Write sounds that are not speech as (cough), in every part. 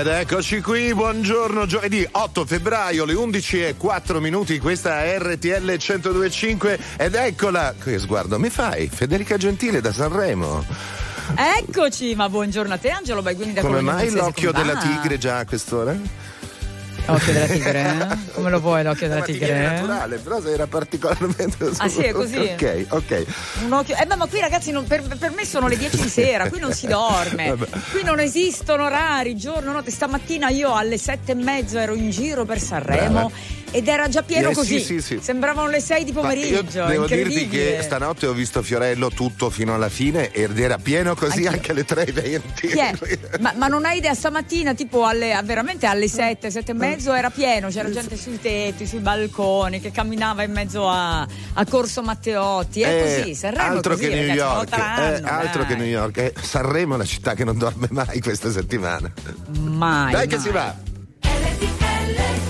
Ed eccoci qui, buongiorno, giovedì 8 febbraio, le 11 e 4 minuti, questa RTL 1025 ed eccola, che sguardo mi fai? Federica Gentile da Sanremo. Eccoci, ma buongiorno a te Angelo Baiguini da Come mai l'occhio della va? tigre già a quest'ora? L'occhio della tigre? eh? (laughs) Come lo vuoi l'occhio della tigre è eh? naturale, però se era particolarmente... Ah, sì, è così? (laughs) Ok, ok. Un occhio. Eh, ma, ma qui ragazzi, non- per, per me sono le 10 di sera, qui non si dorme. (laughs) Qui non esistono orari, giorno, notte. Stamattina io alle sette e mezzo ero in giro per Sanremo Brava. Ed era già pieno Eh, sì, sì, sì, sì. Sembravano le 6 di pomeriggio. io devo dirti che stanotte ho visto Fiorello tutto fino alla fine ed era pieno così Anch'io. anche alle 3.20. Chi è? Ma, ma non hai idea, stamattina tipo alle, veramente alle 7, 7 e mezzo era pieno, c'era gente sui tetti, sui balconi che camminava in mezzo a, a Corso Matteotti. È Eh, così, Sanremo altro così, che New ragazzi, una York, volta eh, altro dai. che New York. Eh, Sanremo è la città che non dorme mai questa settimana. Mai. Dai che mai. si va. parola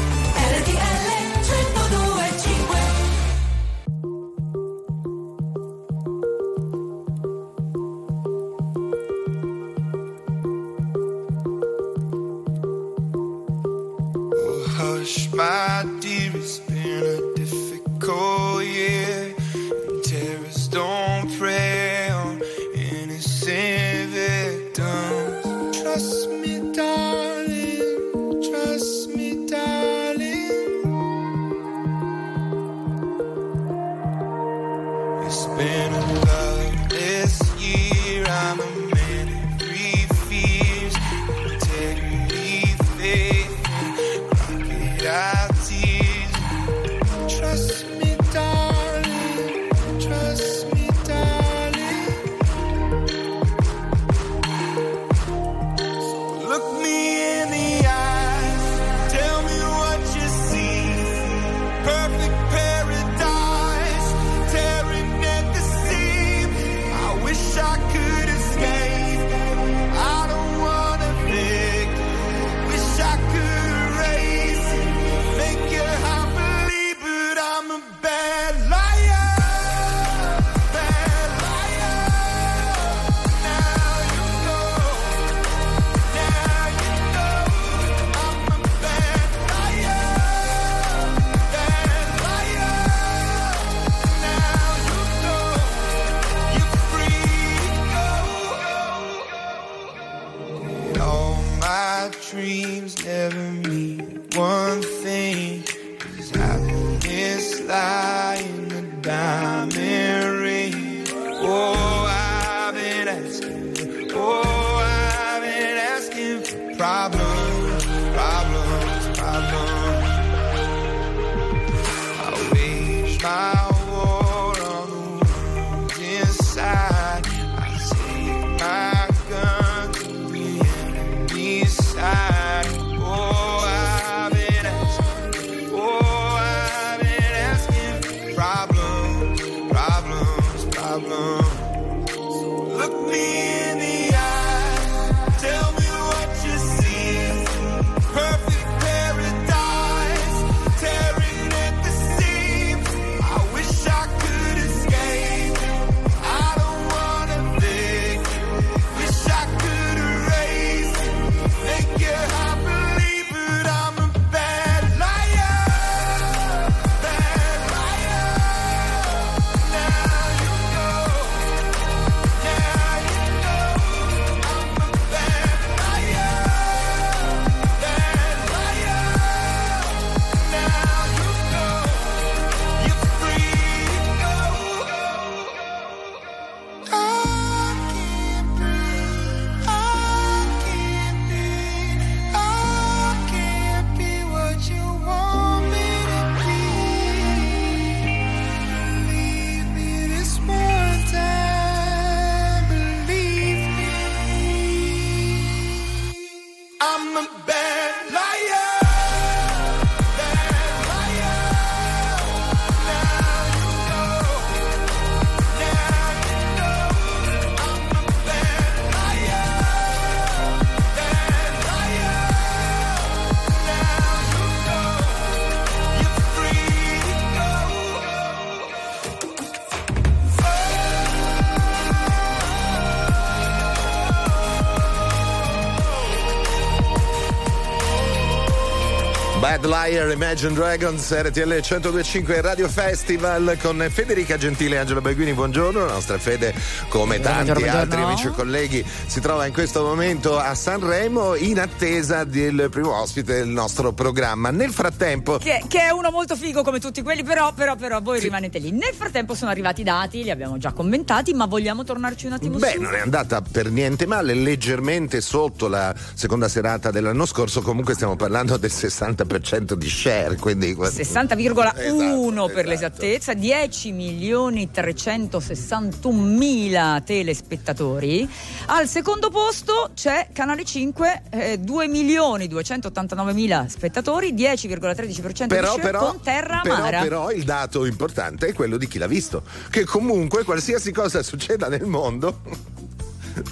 Bad Liar, Imagine Dragons, RTL 1025 Radio Festival con Federica Gentile e Angelo Baguini. Buongiorno, la nostra Fede, come tanti Buongiorno, altri buongiorno. amici e colleghi, si trova in questo momento a Sanremo in attesa del primo ospite del nostro programma. Nel frattempo, Che, che è uno molto figo come tutti quelli, però, però, però voi rimanete lì. Nel frattempo sono arrivati i dati, li abbiamo già commentati, ma vogliamo tornarci un attimo Beh, su. non è andata per niente male, leggermente sotto la seconda serata dell'anno scorso, comunque stiamo parlando del 60% di share, quindi 60,1 Esatto, per l'esattezza, 10 milioni 361 mila telespettatori. Al secondo posto c'è Canale 5, eh, 2 milioni 289 mila spettatori, 10,13% Però, di share però, con Terra però, Amara. però il dato importante è quello di chi l'ha visto, che comunque qualsiasi cosa succeda nel mondo,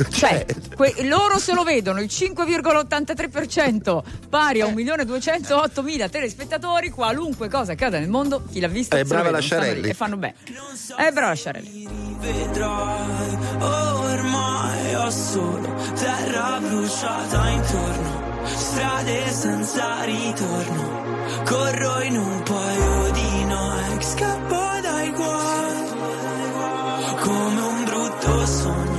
Cioè, que- loro se lo vedono, il 5,83% pari a 1.208.000 telespettatori, qualunque cosa accada nel mondo, chi l'ha visto Eh, se lo brava vedono, la Sciarelli. E fanno bene. Eh, brava la Sciarelli. Vedrai, ormai ho solo terra bruciata intorno, strade senza ritorno. Corro in un paio di Nike, scappo dai guai, come un brutto sogno,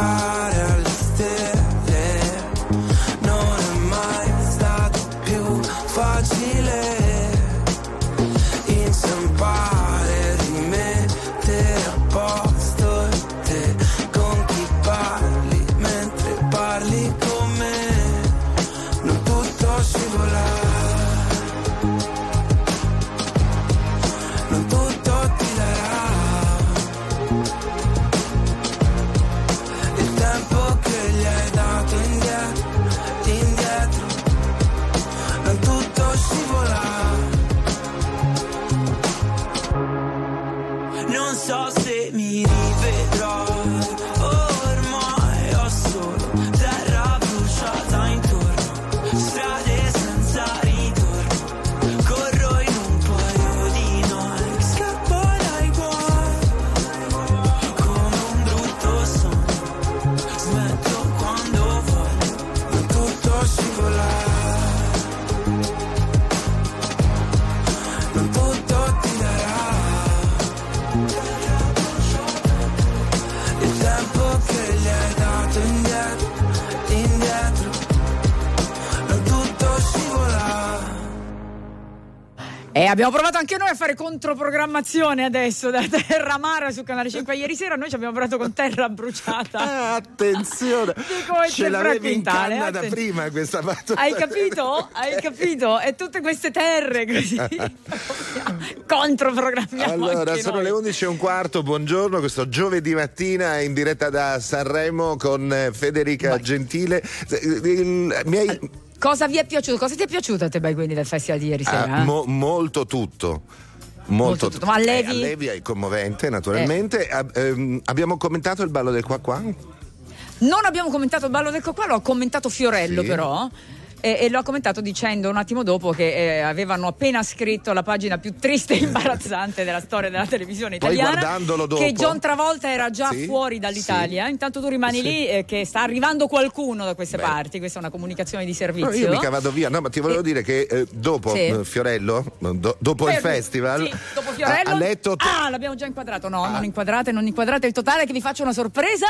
time abbiamo provato anche noi a fare controprogrammazione adesso da (laughs) Terra Mara su Canale 5 ieri sera. Noi ci abbiamo provato con Terra Bruciata. Ah, attenzione, (laughs) ce l'avevi in canna da atten- prima questa battuta. Hai capito? Hai capito? E tutte queste terre così. (laughs) Controprogrammiamo. Allora, sono le 11 e un quarto, buongiorno, questo giovedì mattina in diretta da Sanremo con eh, Federica Gentile. Eh, il- mi hai- Cosa vi è piaciuto? Cosa ti è piaciuto a te, Bai, quindi del festival di ieri Ah, sera? eh? mo- molto tutto. Molto, Molto tutto. Ma Levi? Eh, Levi è commovente, naturalmente. Ah, ehm, abbiamo commentato il ballo del qua qua? Non abbiamo commentato il ballo del qua, l'ho commentato Fiorello Sì. però. E, e l'ho commentato dicendo un attimo dopo che eh, avevano appena scritto la pagina più triste e imbarazzante della storia della televisione italiana. dopo- Che John Travolta era già Sì, fuori dall'Italia. sì. Intanto tu rimani Sì. lì eh, che sta arrivando qualcuno da queste Beh. parti. Questa è una comunicazione di servizio. No, io mica vado via, no, ma ti volevo E- dire che eh, dopo eh, Fiorello, do- dopo il Fermi. festival, Sì, dopo Fiorello. ha, ha letto. Ah, l'abbiamo già inquadrato. No, Ah. non inquadrate, non inquadrate il totale che vi faccio una sorpresa.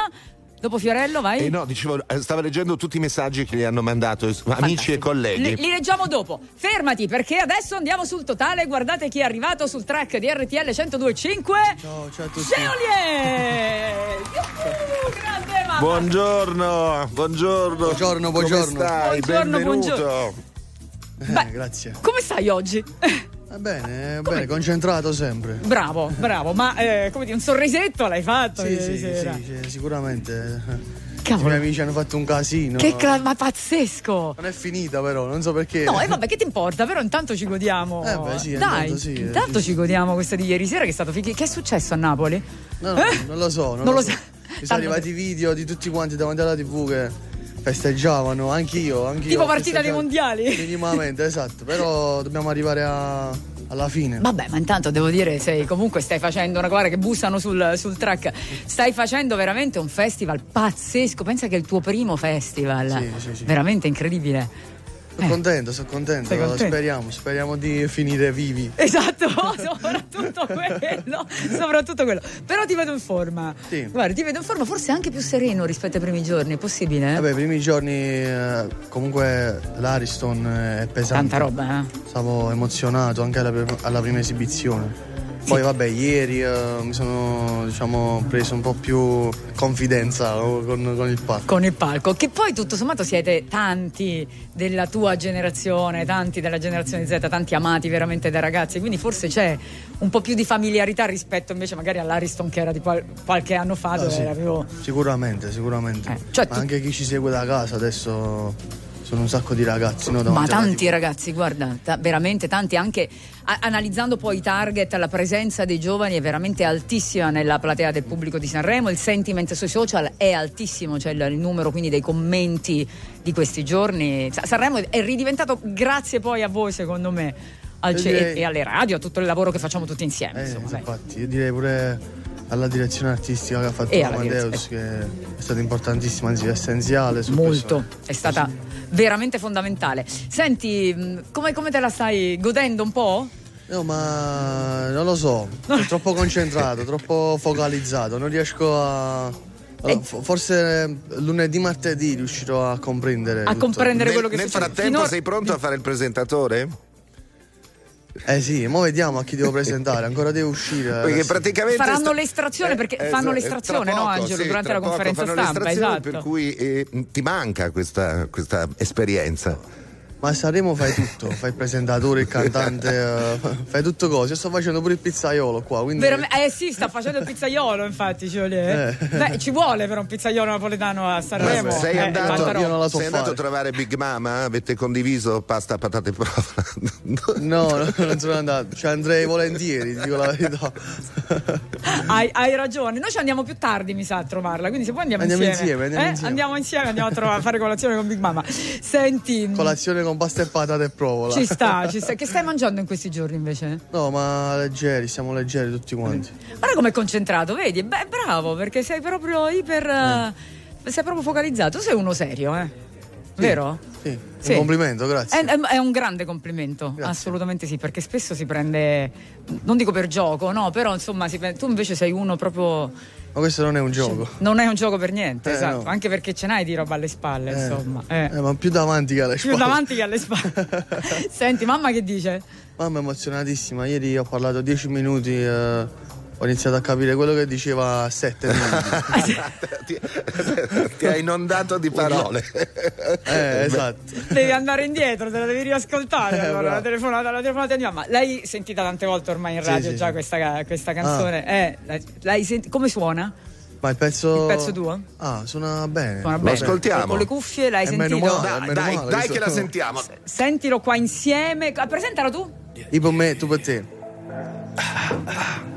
Dopo Fiorello, vai. Eh no, dicevo, eh, stava leggendo tutti i messaggi che gli hanno mandato eh, amici e Fantastico. colleghi. Li, li leggiamo dopo. Fermati perché adesso andiamo sul totale. Guardate chi è arrivato sul track di RTL 1025. Ciao, ciao a tutti. Geolier! (laughs) Grande mamma! Buongiorno, buongiorno. Buongiorno, Come buongiorno. stai? Buongiorno, Benvenuto. buongiorno. Eh, Beh. (laughs) grazie. Come stai oggi? (laughs) Va bene, bene, concentrato sempre. bravo, bravo. Ma eh, come dire, un sorrisetto l'hai fatto Sì, sì, sì, sicuramente. I Cavolo. miei amici hanno fatto un casino. Che cla- ma pazzesco! Non è finita però, non so perché. No, e vabbè, che ti importa? Però intanto ci godiamo. Eh beh, sì, Dai, intanto sì, eh, intanto sì, ci godiamo questa di ieri sera che è stato fighi. Che è successo a Napoli? No, no, Eh? non lo so. Non, Non lo so. sa- Mi sono arrivati video di tutti quanti davanti alla tv che festeggiavano, anch'io, anch'io. Tipo partita dei mondiali? Minimamente, esatto. Però dobbiamo arrivare a- alla fine. Vabbè, ma intanto devo dire, sei, comunque stai facendo una guarda che bussano sul, sul track. Stai facendo veramente un festival pazzesco. Pensa che è il tuo primo festival. Sì, sì, sì. Veramente incredibile. Sono contento, sono contento. Contento? Speriamo, speriamo di finire vivi. Esatto, (laughs) (laughs) soprattutto quello, soprattutto quello. Però ti vedo in forma. Sì. Guarda, ti vedo in forma forse anche più sereno rispetto ai primi giorni, è possibile? Vabbè, i primi giorni eh, comunque l'Ariston è pesante. Tanta roba, eh? Stavo emozionato anche alla, alla prima esibizione. Poi vabbè, ieri eh, mi sono diciamo preso un po' più confidenza no, con, con il palco. con il palco. Che poi tutto sommato siete tanti della tua generazione, tanti della generazione Z, tanti amati veramente dai ragazzi, quindi forse c'è un po' più di familiarità rispetto invece magari all'Ariston che era di qual- qualche anno fa, dove Ah, sì. era più... Sicuramente, sicuramente. Eh, cioè Ma tu- anche chi ci segue da casa adesso sono un sacco di ragazzi. No, Ma tanti TV. ragazzi, guarda, ta- veramente tanti, anche a- analizzando poi i target, la presenza dei giovani è veramente altissima nella platea del pubblico di Sanremo, il sentiment sui social è altissimo, cioè il, numero quindi dei commenti di questi giorni. Sa- Sanremo è ridiventato grazie poi a voi secondo me al direi- e alle radio, a tutto il lavoro che facciamo tutti insieme. Eh, insomma, infatti, io direi pure alla direzione artistica che ha fatto Amadeus, che è stata importantissima, anzi essenziale. su Molto, questo. è stata veramente fondamentale. Senti, mh, come, come te la stai godendo un po'? No, ma non lo so, sono (laughs) troppo concentrato, troppo focalizzato, non riesco a... allora, fo- Forse lunedì, martedì riuscirò a comprendere. A tutto. comprendere quello Nel, che nel succede. frattempo Finora- sei pronto a fare il presentatore? Eh sì, mo vediamo a chi devo presentare, ancora devo uscire. Perché praticamente Faranno sta- l'estrazione, perché fanno eh, l'estrazione, tra no, poco, Angelo, sì, durante la poco conferenza stampa, esatto. Per cui eh, ti manca questa, questa esperienza. Ma a Sanremo fai tutto, (laughs) fai il presentatore, il cantante, eh, fai tutto cose. Io sto facendo pure il pizzaiolo qua, quindi... Veramente- eh sì, sta facendo il pizzaiolo, infatti, Giulia. Eh. Beh, ci vuole per un pizzaiolo napoletano a Sanremo. sei Eh, andato, roba. io non la so sei andato a fare. trovare Big Mama? Avete condiviso pasta, patate e provola? (laughs) No, no, non sono andato, ci andrei volentieri, ti dico la verità. (laughs) Hai, hai ragione, noi ci andiamo più tardi, mi sa, a trovarla. Quindi se poi andiamo, Andiamo insieme. insieme, andiamo Eh? insieme. Andiamo insieme, andiamo a, trovare- a fare colazione con Big Mama. Senti, Colazione con pasta e patate e provola. ci sta, ci (laughs) sta. Che stai mangiando in questi giorni invece? No, ma leggeri, siamo leggeri tutti quanti. Guarda com'è concentrato, vedi? Beh, bravo, perché sei proprio iper. eh, sei proprio focalizzato. Tu sei uno serio, eh? Vero? Sì, Sì. un complimento, grazie. È, è- è un grande complimento, Grazie. assolutamente sì, perché spesso si prende, non dico per gioco, no, però insomma si tu invece sei uno proprio Ma questo non è un gioco. Non è un gioco per niente, Eh, esatto. no. Anche perché ce n'hai di roba alle spalle, Eh, insomma. Eh. eh, ma più davanti che alle Più spalle. davanti che alle spalle. (laughs) Senti, mamma che dice? Mamma è emozionatissima. Ieri ho parlato 10 minuti. Ho iniziato a capire quello che diceva a 7 minuti. (laughs) ti, ti hai inondato di parole. eh, esatto. Devi andare indietro, te la devi riascoltare. Eh, allora, bravo. la telefonata, la telefonata di mamma. L'hai sentita tante volte ormai in radio sì, già sì. Questa, questa canzone? Eh, l'hai- l'hai senti- come suona? Ma il pezzo. Il pezzo tuo? Ah, suona bene. Suona Lo bene. ascoltiamo. Con le cuffie l'hai È sentito? male. Dai, dai, male, dai che la sentiamo. Sentilo qua insieme. Ah, Presentalo tu. Io per me, tu per te. Vai, Julien.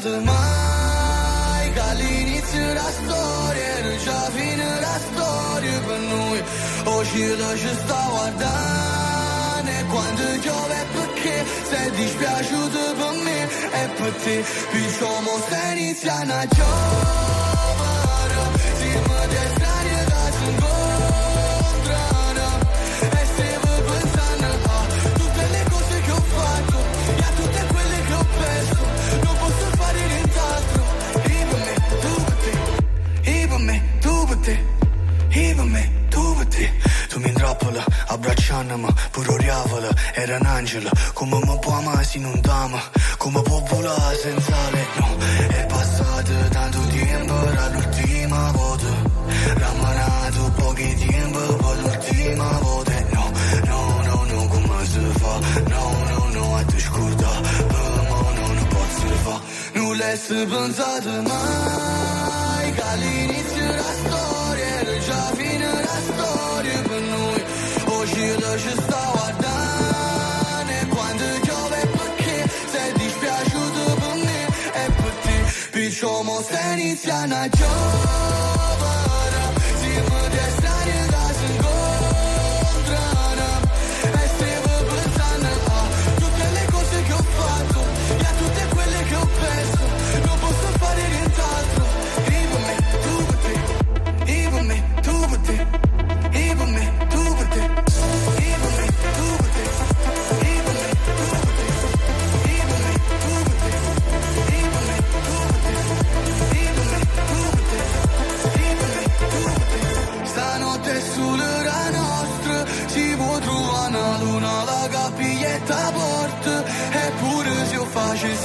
pensato mai Che all'inizio la storia era già fine la storia per noi Oggi la ci sta guardando E quando piove perché? Sei dispiaciuto per me E per te. Diciamo stai iniziando a giovere E per me, tu te Tu mi intrappola, abbracciandomi Pure oriavola, era un angelo. Come mi può amare se non t'ama Come può volare senza le no È passato tanto tempo, era l'ultima volta. Rammanato pochi tempo, poi l'ultima volta. No, no, no, no, come si fa? No, no, no, a te scorda Per no, non posso fa Non l'hai pensato mai como Ceniciana yo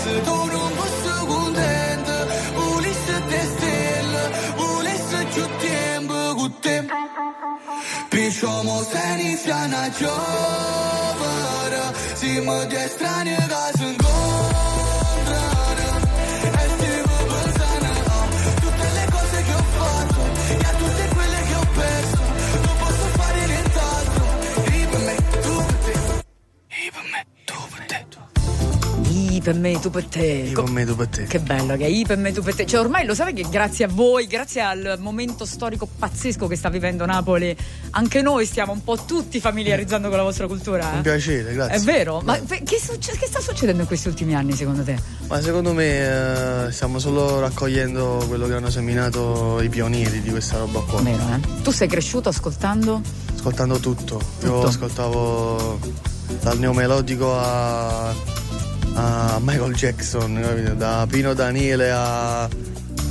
Sıdurun bu sugundendo Ulisse testel Ulisse ju tempo gutem Пишемо сенісля на човара Зима де страни газын per me, tu per te. Io per me, tu per te. Che bello che è I per me, tu per te. Cioè, ormai lo sai che grazie a voi, grazie al momento storico pazzesco che sta vivendo Napoli, anche noi stiamo un po' tutti familiarizzando con la vostra cultura. Un eh? piacere, grazie. È vero? Ma che, succe- che sta succedendo in questi ultimi anni secondo te? Ma secondo me eh, stiamo solo raccogliendo quello che hanno seminato i pionieri di questa roba qua. Vero, eh? Tu sei cresciuto ascoltando? Ascoltando tutto. Io Tutto. ascoltavo dal neomelodico a, a Michael Jackson, capito? Da Pino Daniele a,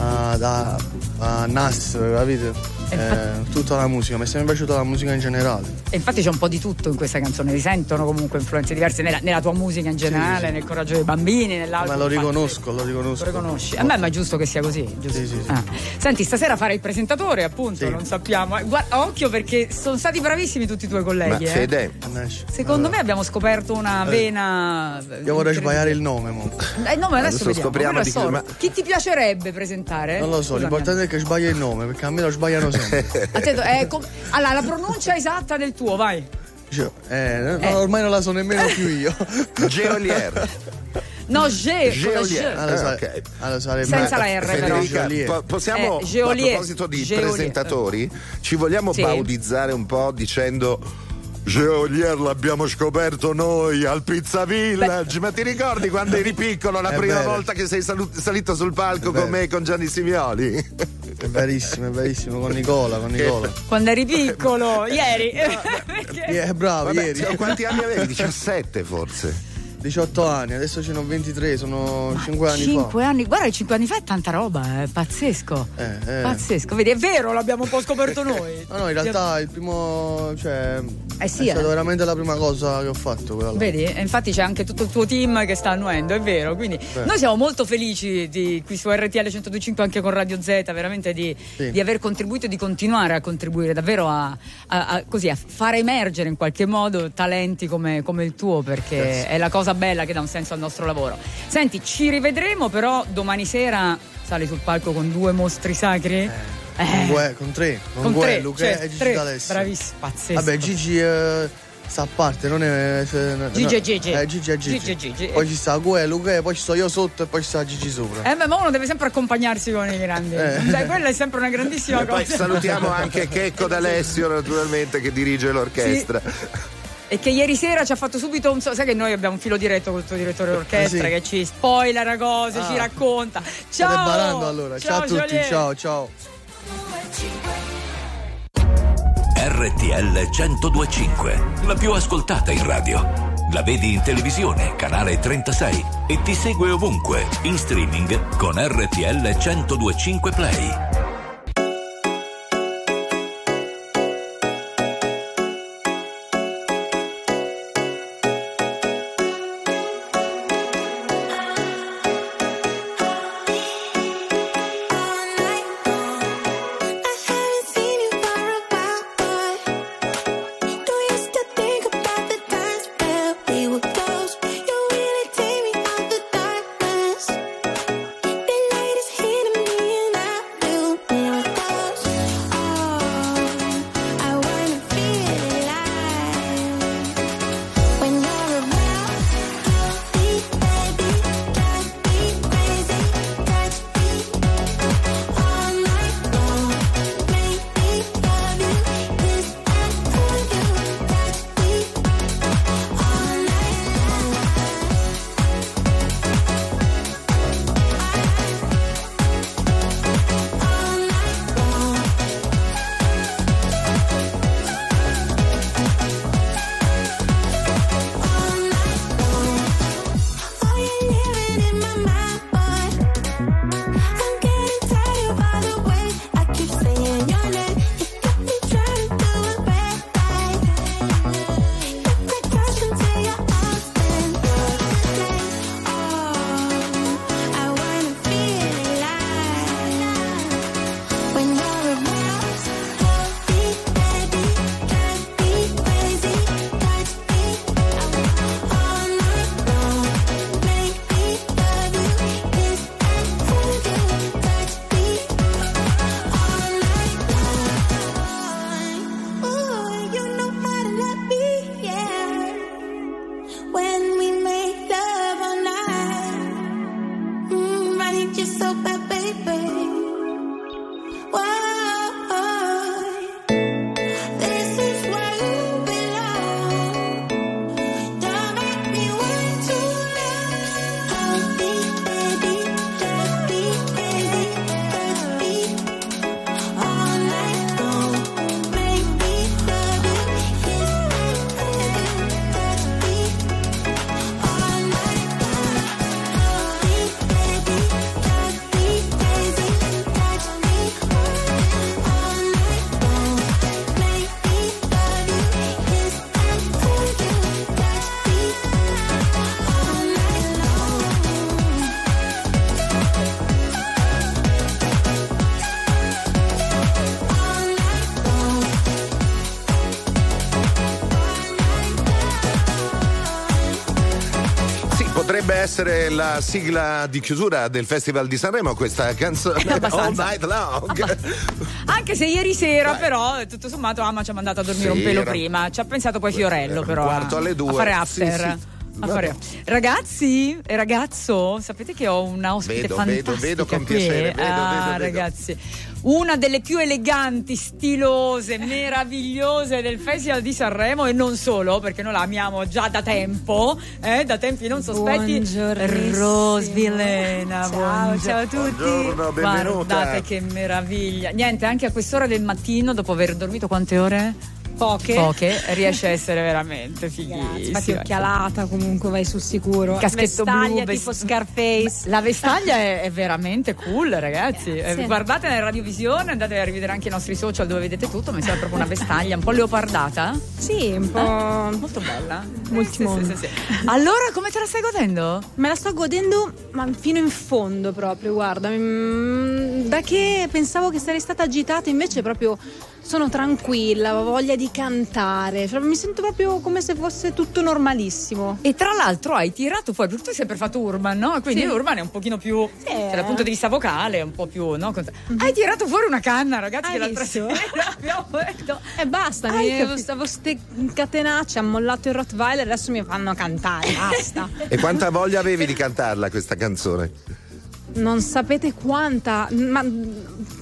a, da- a Nas, capito? Eh, tutta la musica, mi è sempre piaciuta la musica in generale. E infatti c'è un po' di tutto in questa canzone, risentono comunque influenze diverse nella, nella tua musica in generale, sì. nel coraggio dei bambini, nell'album. Ma lo riconosco, lo riconosco. Lo riconosci? A me ma è giusto che sia così, giusto? Sì, sì, sì. Ah. Senti, stasera fare il presentatore, appunto, Sì. non sappiamo. Eh, Guarda, occhio perché sono stati bravissimi tutti i tuoi Ma colleghi. eh. Fede. Secondo me abbiamo scoperto una vena. Eh. Io vorrei sbagliare il nome, mo. Eh, no, ma adesso, Adesso scopriamo di chi- ma- Chi ti piacerebbe presentare? Non lo so, Scusami. l'importante è che sbaglia il nome, perché a me lo sbagliano sempre. (laughs) (laughs) Attento, eh, com- allora, la pronuncia esatta del tuo, vai. Eh, no, Eh. ormai non la so nemmeno più io. (laughs) Geolier. No, Ge, Geolier. Allora, Ah, sa- ok. allora sarebbe- Senza la R, Federica, però. po- possiamo, Eh, Geolier. a proposito di Geolier. presentatori, ci vogliamo Sì. baudizzare un po' dicendo Geolier l'abbiamo scoperto noi al Pizza Village. Ma ti ricordi quando eri piccolo la È prima vero. volta che sei salu- salito sul palco È con me e con Gianni Simioli? È verissimo, è verissimo, con Nicola, con Nicola. Quando eri piccolo, ieri. (laughs) Perché- Eh, bravo, Vabbè, ieri. zio, quanti anni avevi? (laughs) 17 forse. 18 anni, adesso ce ne ho 23, sono 5 anni Cinque anni, guarda, cinque anni fa è tanta roba, è pazzesco. fa. Eh, eh. Pazzesco, vedi, è vero, l'abbiamo un po' scoperto noi. No, no, in realtà il primo, cioè, Eh sì, è stata eh. veramente la prima cosa che ho fatto. Quella. Vedi? Infatti c'è anche tutto il tuo team che sta annuendo, è vero. Quindi noi siamo molto felici di, qui su RTL 1025 anche con Radio Z, veramente di, Sì. di aver contribuito e di continuare a contribuire davvero a, a- a- così, a fare emergere in qualche modo talenti come, come il tuo, perché è la cosa bella che dà un senso al nostro lavoro. Senti, ci rivedremo però domani sera sali sul palco con due mostri sacri. Con, Eh, Gue- con tre, con, con Gue, tre, Luca certo, e Gigi. D'Alessio. Bravissimo, pazzesco. Vabbè, Gigi eh, sta a parte, non è. se- no- Gigi e Gigi. Eh, Gigi e Gigi. Gigi Gigi. Poi ci sta Gue, Luca, poi ci sto io sotto e poi ci sta Gigi sopra. Eh, beh, ma uno deve sempre accompagnarsi con i grandi. Eh. Dai, quella è sempre una grandissima E poi cosa. salutiamo anche Checco D'Alessio, naturalmente, che dirige l'orchestra. (laughs) E che ieri sera ci ha fatto subito un so- sai che noi abbiamo un filo diretto col tuo direttore d'orchestra Ah, sì? che ci spoilera cose, Ah. ci racconta. State Ciao! barando allora. Ciao, a tutti, ciao, ciao. RTL 1025, la più ascoltata in radio. La vedi in televisione, canale 36 e ti segue ovunque, in streaming con RTL 1025 Play. Essere la sigla di chiusura del Festival di Sanremo, questa canzone (laughs) All. Night Long. Anche se ieri sera, Dai. però, tutto sommato, Ama ci ha mandato a dormire Sì, un pelo era- prima. Ci ha pensato poi Fiorello, però. quarto a- alle due. A fare Sì, after. sì. fare- Ragazzi e ragazzo, sapete che ho una ospite Vedo, fantastica vedo, vedo con piacere, vedo, ah, vedo, vedo. ragazzi, una delle più eleganti, stilose, meravigliose del Festival di Sanremo e non solo, perché noi la amiamo già da tempo, eh, da tempi non sospetti. Rose Villena, Ciao, ciao a tutti. Buongiorno, benvenuta. Guardate che meraviglia. Niente, anche a quest'ora del mattino, dopo aver dormito quante ore? Poche. Poche, riesce a (laughs) essere veramente fighissima. Infatti occhialata comunque vai sul sicuro. Caschetto Vestaglia blu, tipo vest- Scarface. La vestaglia è, è veramente cool, ragazzi. Eh, Sì. guardate nella radiovisione, andate a rivedere anche i nostri social dove vedete tutto, ma sembra proprio una vestaglia un po' leopardata. Sì, un po'. Molto bella. Sì, sì, sì, sì. Allora, come te la stai godendo? Me la sto godendo ma fino in fondo proprio, guarda. Mm, Da che pensavo che sarei stata agitata, invece proprio sono tranquilla, ho voglia di cantare. Cioè, mi sento proprio come se fosse tutto normalissimo. E tra l'altro hai tirato fuori, perché tu hai sempre fatto Urban, no? Quindi Sì. Urban è un pochino più, Sì. cioè, dal punto di vista vocale, è un po' più, no? Hai tirato fuori una canna, ragazzi, Hai che l'altra visto? sera (laughs) abbiamo detto. E basta, Hai mi capito? stavo ste catenacce, ha mollato il Rottweiler, adesso mi fanno cantare, basta. E quanta voglia avevi di cantarla questa canzone? Non sapete quanta, ma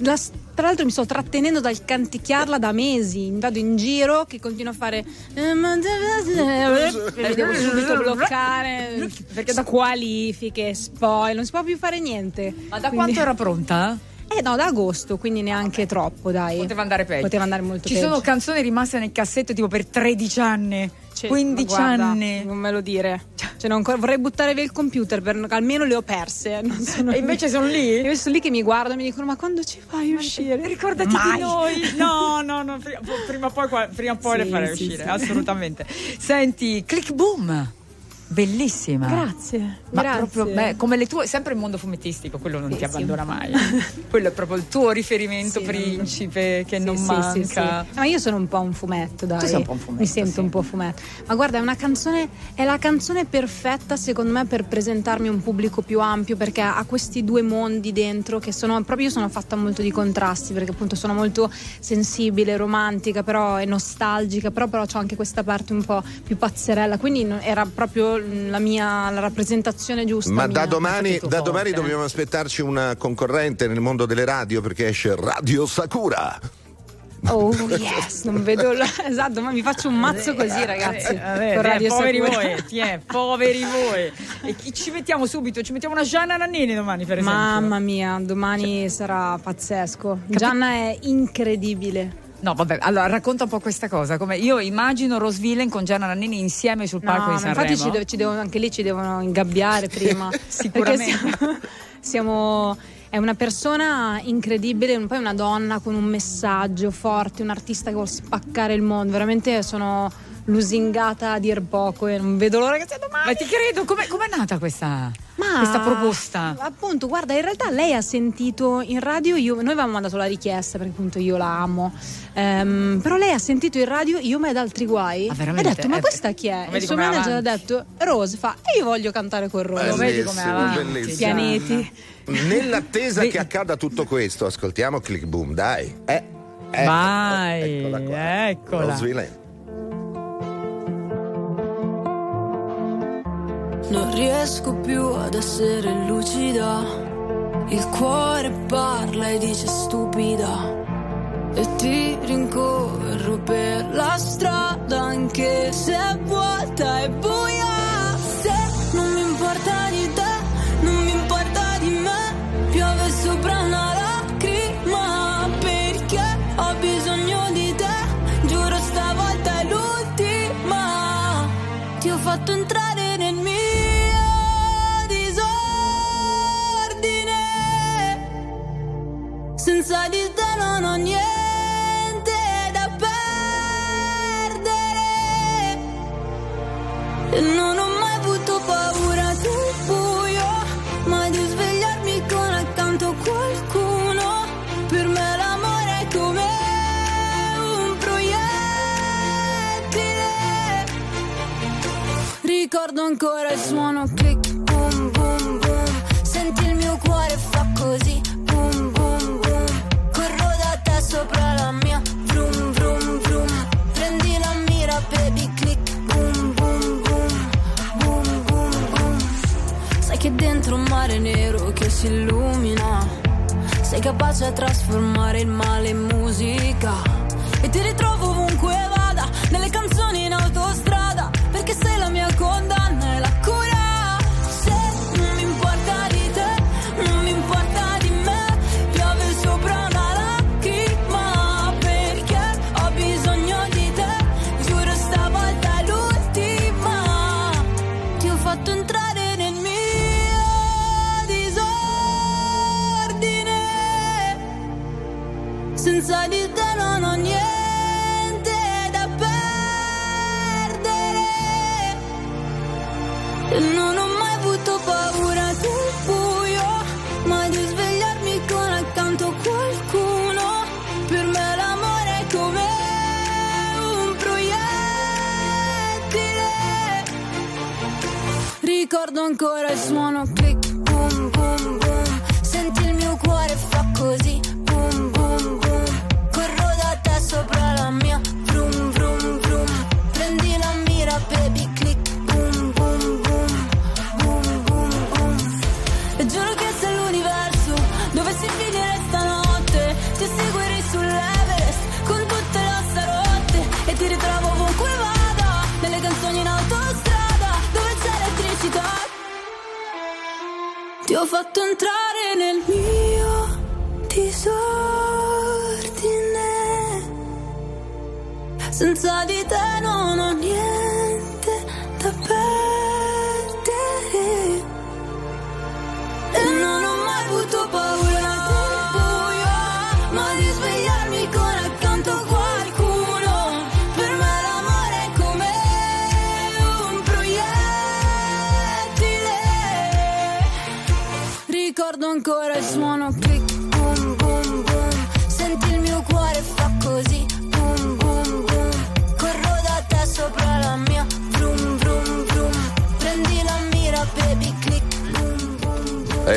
la- tra l'altro mi sto trattenendo dal canticchiarla da mesi. Vado in giro che continuo a fare. e mi devo subito bloccare perché da qualifiche, spoil, non si può più fare niente. Ma da Quindi- quanto era (laughs) pronta? Eh no, da agosto, quindi neanche troppo, dai. Poteva andare peggio. Poteva andare molto Ci peggio. sono canzoni rimaste nel cassetto tipo per 13 anni, Cioè, 15 ma guarda, anni. Non me lo dire. Cioè, non vorrei buttare via il computer, per, almeno le ho perse. Sono E invece sono lì? Io sono lì che mi guardano e mi dicono: Ma quando ci fai uscire? Ricordati Mai. di noi. (laughs) No, no, no, prima, o poi, prima poi Sì, le farei sì, uscire, sì. assolutamente. Senti, Click Boom. Bellissima. Grazie. Ma grazie. proprio beh, come le tue, sempre il mondo fumettistico, quello non Sì, ti sì. abbandona mai. (laughs) quello è proprio il tuo riferimento Sì, principe che Sì, non sì, manca. sì, sì. Ma io sono un po' un fumetto, dai. Tu sei un po' un fumetto, Mi sento sì. un po' fumetto. Ma guarda, è una canzone, è la canzone perfetta secondo me per presentarmi a un pubblico più ampio perché ha questi due mondi dentro che sono proprio io sono fatta molto di contrasti perché appunto sono molto sensibile, romantica, però è nostalgica, però, però ho anche questa parte un po' più pazzerella, quindi era proprio la mia la rappresentazione giusta. Ma mia. da domani, da domani dobbiamo aspettarci una concorrente nel mondo delle radio perché esce Radio Sakura. Oh (laughs) yes, non vedo l'ora. Esatto, ma mi faccio un mazzo così, ragazzi. Eh, eh, con eh, Radio poveri Sakura. voi, ti è, (laughs) poveri voi. E chi ci mettiamo subito? Ci mettiamo una Gianna Nannini domani, per esempio. Mamma mia, domani sarà pazzesco. Gianna è incredibile. No, vabbè, allora racconta un po' questa cosa. Come io immagino Rose Villain con Gianna Nannini insieme sul palco No, di Sanremo. infatti ci deve- ci devono- anche lì ci devono ingabbiare (laughs) prima. Sicuramente. Siamo, (laughs) siamo- è una persona incredibile, poi una donna con un messaggio forte, un artista che vuole spaccare il mondo. Veramente sono lusingata a dir poco e non vedo l'ora che sia domani. Ma ti credo, com'è, com'è nata questa, Ma questa proposta? Appunto, guarda, in realtà lei ha sentito in radio, io- noi avevamo mandato la richiesta perché appunto io la amo, Ehm, però lei ha sentito in radio Io me ed altri guai Ah, e ha detto ma Eh, questa chi è? il suo manager ha avanti. detto Rose fa e io voglio cantare con Rose. Lo vedi com'è Bellissimo, avanti? bellissimo. Pianeti. Nell'attesa che accada tutto questo, ascoltiamo Click Boom, dai. Eh, eh, Vai, eccola qua. eccola. Rose Villain. Non riesco più ad essere lucida. Il cuore parla e dice stupida. E ti rincorro per la strada anche se è vuota e buia. Se non mi importa di te, non mi importa di me. Piove sopra una lacrima perché ho bisogno di te. Giuro stavolta è l'ultima. Ti ho fatto entrare Senza di te non ho niente da perdere. E non ho mai avuto paura del buio, mai di svegliarmi con accanto qualcuno. Per me l'amore è come un proiettile. Ricordo ancora il suono click si illumina. Sei capace a trasformare il male in musica. E ti ritrovo ovunque vada, nelle canzoni in auto ancora il suono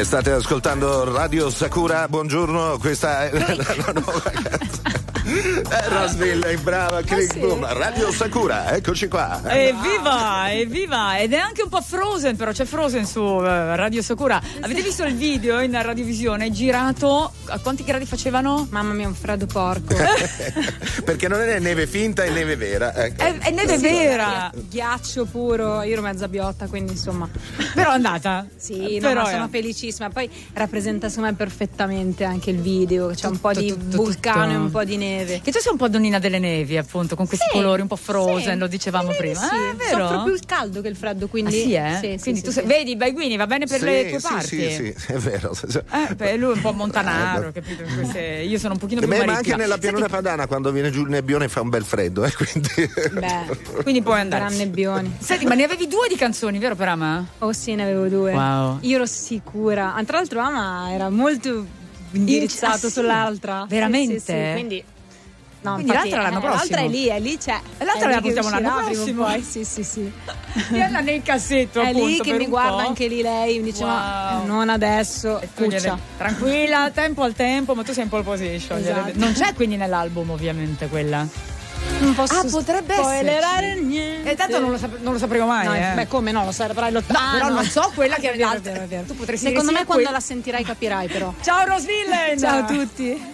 state ascoltando Radio Sakura, buongiorno, questa è la, (laughs) la nuova canzone. Eh, Rosville, brava, click sì. boom. Radio Sakura, eccoci qua. Evviva, evviva! Ed è anche un po' Frozen, però c'è Frozen su eh, Radio Sakura. Avete visto il video in radiovisione girato? A quanti gradi facevano? Mamma mia, un freddo porco. (laughs) Perché non è neve finta, è neve vera. ecco. È, è neve vera, Ghiaccio puro, io ero mezza biotta, quindi insomma. però è andata. Sì, no, però ma è- sono felicissima. Poi rappresenta secondo me perfettamente anche il video, c'è un po' Tutto, di tutto, vulcano e tutto. un po' di neve. Che tu sei un po' donnina delle nevi, appunto, con questi Sì, colori un po' frosen, sì. lo dicevamo Direi prima. sì. Eh, è vero? Soffro più il caldo che il freddo, Ah, quindi. sì, eh? Sì, sì, Quindi sì, tu sì. sei, vedi, Baiguini va bene per Sì, le tue sì, parti. Sì, sì, è vero. Eh, beh, lui è un po' (laughs) montanaro, capito? Queste- Io sono un pochino più Beh, ma marittima. anche nella pianura Senti, padana quando viene giù il nebbione fa un bel freddo, eh, quindi... Beh, (laughs) quindi puoi andare. gran nebbioni. Senti, ma ne avevi due di canzoni, vero per Ama? Oh sì, ne avevo due. Wow. Io ero sicura. Ah, Tra l'altro Ama era molto indirizzato Ah, sì? sull'altra. Veramente? Sì, sì, sì, Quindi. No, Quindi infatti, l'altra l'anno eh, L'altra è prossimo. lì, è lì c'è. l'altra È la lì che portiamo l'anno prossimo. poi, Sì, sì, sì. (laughs) Tienila nel cassetto, È appunto, lì che mi guarda po'. anche lì lei, mi dice Wow. ma non adesso, gliele- cuccia. Tranquilla, tempo al tempo, ma tu sei in pole position. Esatto. Non c'è quindi nell'album, ovviamente, quella. Non posso Ah, potrebbe spoilerare niente. E tanto non lo, sap- non lo sapremo mai. No, eh. Beh, come no, lo saprai lo No, però non so quella che è l'altra-. Tu potresti Secondo me quando la sentirai capirai però. Ciao Rosvillen! Ciao a tutti.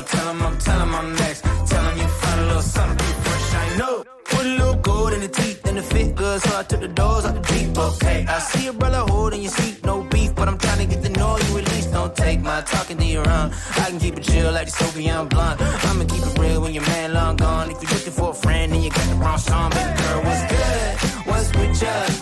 Tell 'em I'm, tell 'em I'm next. Tell 'em you find a little something fresh. I know. Put a little gold in the teeth and the fit good, so I took the doors out the Jeep. Okay, I see a brother holding your seat, no beef, but I'm trying to get the know you at least. Don't take my talking to your own. I can keep it chill like the Soviet blunt. I'ma keep it real when your man long gone. If you're looking for a friend and you got the wrong song, baby girl, what's good? What's with you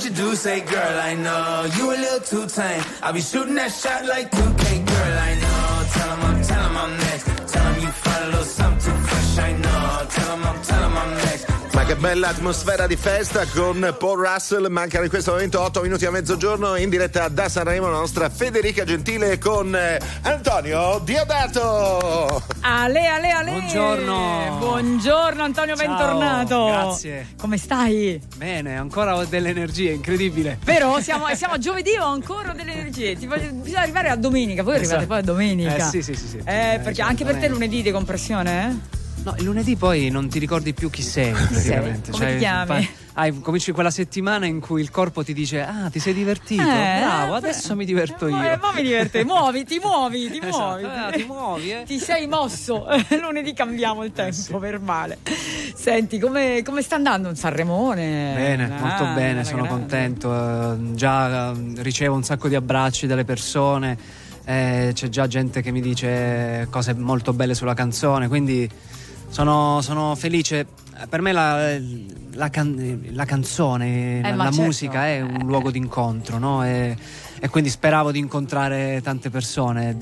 What you do say, girl. I know you a little too tame. I'll be shooting that shot like 2K, girl. I know. Tell 'em I'm, tell 'em I'm next. Tell 'em you find a little something fresh. I know. Tell 'em I'm, tell 'em I'm next. Ma che bella atmosfera di festa con Paul Russell. Mancano in questo momento 8 minuti a mezzogiorno in diretta da Sanremo la nostra Federica Gentile con eh, Antonio Diodato. Ale, ale, ale. Buongiorno. Buongiorno Antonio, Ciao, bentornato. grazie. Come stai? Bene, ancora ho delle energie, incredibile. Vero? Siamo, siamo a giovedì ho ancora delle energie. Ti voglio- bisogna arrivare a domenica. Voi arrivate Esatto. poi a domenica. Eh, sì, sì, sì, sì. Eh, Eh, perché anche per te lunedì di compressione, eh? No, il lunedì poi non ti ricordi più chi sei, praticamente. Come ti chiami? hai- cominci quella settimana in cui il corpo ti dice: Ah, ti sei divertito? Eh, Bravo, eh, adesso beh. mi diverto Eh, io. eh, mo mi diverte. Muovi, ti muovi, ti (laughs) Esatto. muovi. Ah, ti muovi, eh? Ti sei mosso. (laughs) Lunedì cambiamo il tempo per male. Senti, come, come sta andando un Sanremone? Bene, Ah, molto bene, sono grande. contento. eh, già eh, ricevo un sacco di abbracci dalle persone, eh, c'è già gente che mi dice cose molto belle sulla canzone, quindi sono, sono felice. Eh, Per me la, la can- la canzone, la, Eh, ma la certo. musica è un luogo d'incontro, no? E, e quindi speravo di incontrare tante persone.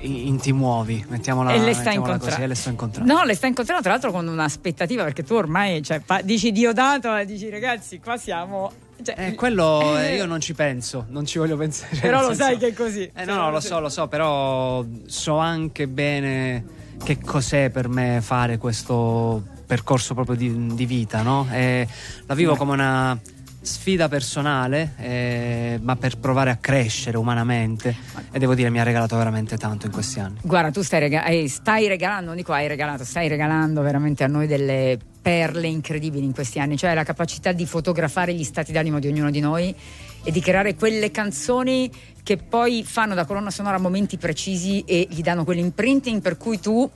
In, ti muovi, mettiamola, E le sta mettiamola così, e le sto incontrando. No, le sta incontrando tra l'altro con un'aspettativa perché tu ormai cioè, pa- dici Diodato e dici ragazzi qua siamo... Cioè, Eh, quello eh, eh, io non ci penso, non ci voglio pensare. Però lo senso- sai che è così. Eh, no, no, lo so, lo so, però so anche bene che cos'è per me fare questo percorso proprio di, di vita, no? E la vivo come una sfida personale, eh, ma per provare a crescere umanamente. E devo dire, mi ha regalato veramente tanto in questi anni. Guarda, tu stai, rega- eh, stai regalando, non dico hai regalato, stai regalando veramente a noi delle perle incredibili in questi anni, cioè la capacità di fotografare gli stati d'animo di ognuno di noi e di creare quelle canzoni che poi fanno da colonna sonora momenti precisi e gli danno quell'imprinting per cui tu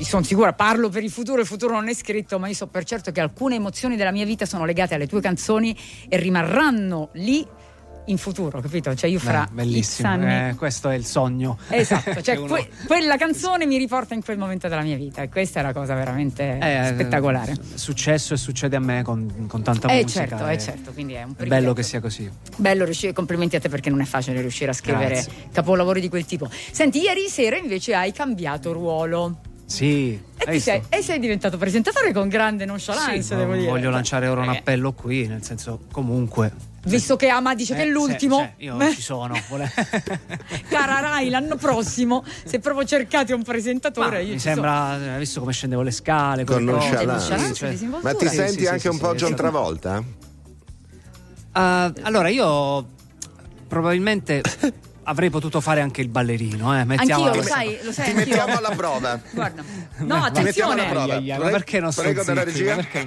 sono sicura, parlo per il futuro, il futuro non è scritto, ma io so per certo che alcune emozioni della mia vita sono legate alle tue canzoni e rimarranno lì in futuro, capito? Cioè io fra Eh, bellissimo, X anni eh, questo è il sogno. Esatto, (laughs) cioè uno- que- quella canzone mi riporta in quel momento della mia vita e questa è la cosa veramente Eh, spettacolare. È successo e succede a me con, con tanta Eh musica. certo, e- eh certo, quindi è un È privilegio. bello che sia così. Bello riuscire, complimenti a te perché non è facile riuscire a scrivere Grazie. capolavori di quel tipo. Senti, ieri sera invece hai cambiato ruolo Sì, e, sei, e sei diventato presentatore con grande nonchalance, Sì, devo dire. Voglio lanciare ora un Perché, appello qui, nel senso, comunque. Visto che Ama dice che è Eh, l'ultimo, se- cioè, io (laughs) ci sono. (laughs) cara Rai, l'anno prossimo, se proprio cercate un presentatore, Ma io mi ci sono. sembra, hai visto come scendevo le scale, Con quelle cose, cioè-. Ma ti senti sì, anche sì, un sì, po' sì, John. Travolta? Ah, allora, io probabilmente avrei potuto fare anche il ballerino, eh. Mettiamo Anch'io, lo sai, lo sai Ti anch'io. mettiamo alla prova. (laughs) Guarda. No, Ti mettiamo attenzione. alla prova. Ai, ai, ai, perché non sto Prego della zitto? regia. Perché-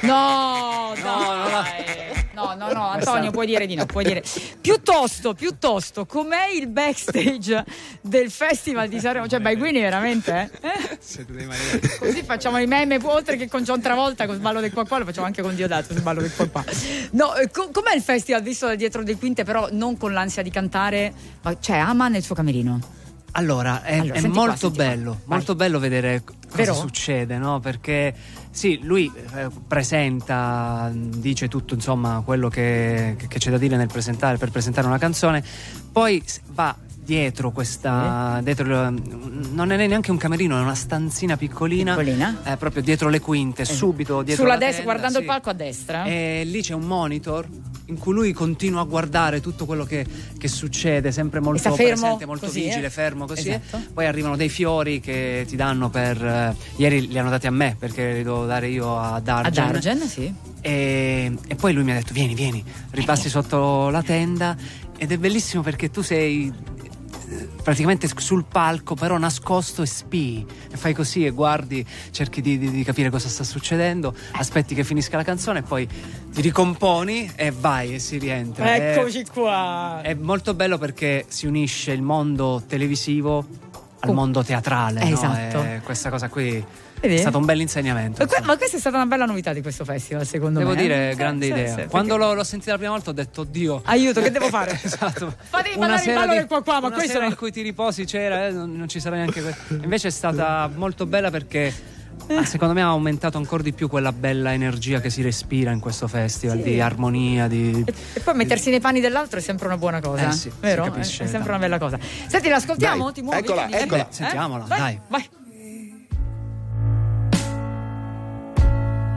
No, dai. No, no, no, Antonio, puoi dire di no, puoi dire. Piuttosto, piuttosto, com'è il backstage del Festival di Sanremo? Cioè, Baiguini veramente, eh? (laughs) Così facciamo i meme, oltre che con John Travolta, con Sballo del qua qua, lo facciamo anche con Diodato, Sballo del qua qua. No, eh, co- com'è il festival visto da dietro le quinte, però non con l'ansia di cantare, ma cioè ama nel suo camerino? Allora, è, Allora, è molto qua. bello, molto bello vedere cosa Vero? succede, no? Perché sì, lui eh, presenta, dice tutto insomma quello che, che- c'è da dire presentare, per presentare una canzone, poi va dietro questa, dietro il- non è neanche un camerino, è una stanzina piccolina, Piccolina. eh, proprio dietro le quinte, subito dietro Sulla la destra, tenda, guardando sì. il palco a destra. E lì c'è un monitor in cui lui continua a guardare tutto quello che, che succede, sempre molto fermo presente, molto così, vigile, eh? fermo così. Esatto. Poi arrivano dei fiori che ti danno per. eh, ieri li hanno dati a me perché li devo dare io a Dargen. Ad Argen, sì. E, e poi lui mi ha detto: Vieni, vieni, ripassi sotto la tenda. Ed è bellissimo perché tu sei. Praticamente sul palco, però nascosto e spii. E fai così e guardi, cerchi di, di- di capire cosa sta succedendo, aspetti che finisca la canzone e poi ti ricomponi e vai e si rientra. È- Eccoci qua. È molto bello perché si unisce il mondo televisivo al mondo teatrale. no? Esatto. E questa cosa qui Vedi? è stato un bel insegnamento. Ma ma questa è stata una bella novità di questo festival, secondo Devo me. dire, eh? Sì, grande sì, idea. sì, Quando perché- l'ho, l'ho sentita la prima volta ho detto, Dio. Aiuto, che devo (laughs) fare? esatto. Fatevi Una mandare il ballo di- del qua qua, ma questo sera no. in cui ti riposi c'era, eh, non, non ci sarà neanche que- Invece è stata molto bella perché ah, secondo me ha aumentato ancora di più quella bella energia che si respira in questo festival, di armonia, di... E, e poi mettersi nei panni dell'altro è sempre una buona cosa, Eh sì, vero? si capisce, è sempre dai. una bella cosa. Senti, l'ascoltiamo? Dai, Ti muovi? eccola, eccola. Eh? Sentiamola, Vai, dai. Vai.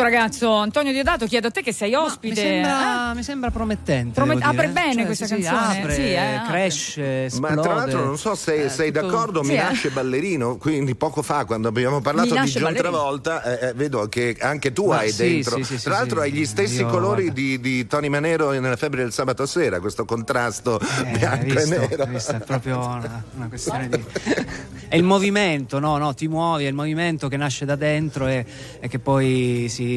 questo ragazzo? Antonio Diodato, chiedo a te che sei Mi ospite. sembra, mi sembra promettente. Promet- dire. apre bene Cioè, questa sì, canzone. apre, Sì, eh, cresce, Ma esplode. tra l'altro non so se Eh, sei tutto- d'accordo, mi eh. nasce ballerino, quindi poco fa quando abbiamo parlato Mi di John ballerino. Travolta eh, eh, vedo che anche tu Ma hai sì, dentro, sì, sì, sì, tra l'altro sì. hai gli stessi Io, colori di, di Tony Manero nella febbre del sabato sera, questo contrasto Eh, bianco visto, e nero. visto, è proprio una, una questione di. È il movimento, no? no? Ti muovi, è il movimento che nasce da dentro e, e che poi si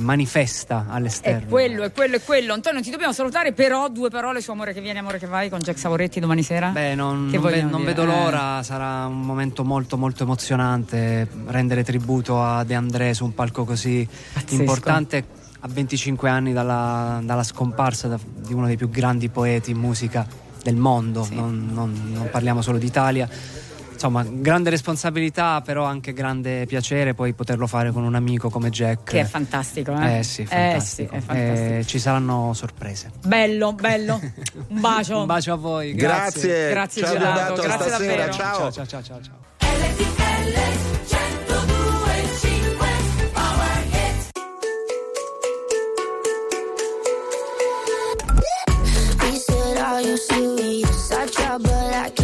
manifesta È all'esterno. quello, è quello, è quello. Antonio, ti dobbiamo salutare, però due parole su Amore che viene, Amore che vai con Jack Savoretti domani sera. Beh, non, non ve- non vedo Eh. l'ora, sarà un momento molto molto emozionante rendere tributo a De André su un palco così Pazzesco. importante a 25 anni dalla, dalla scomparsa da- di uno dei più grandi poeti in musica del mondo, non, non- non parliamo solo d'Italia. Insomma, grande responsabilità, però anche grande piacere poi poterlo fare con un amico come Jack. Che è fantastico, eh? Eh sì, Eh fantastico. sì, è fantastico. Eh, ci saranno sorprese. Bello, bello. (laughs) Un bacio. Un bacio a voi, Grazie, Grazie, ciao Gelato, Deodato, grazie stasera, davvero. ciao. Ciao ciao ciao ciao. ciao. RTL 1025 Power Hit He said, Are you serious? I try, but I can't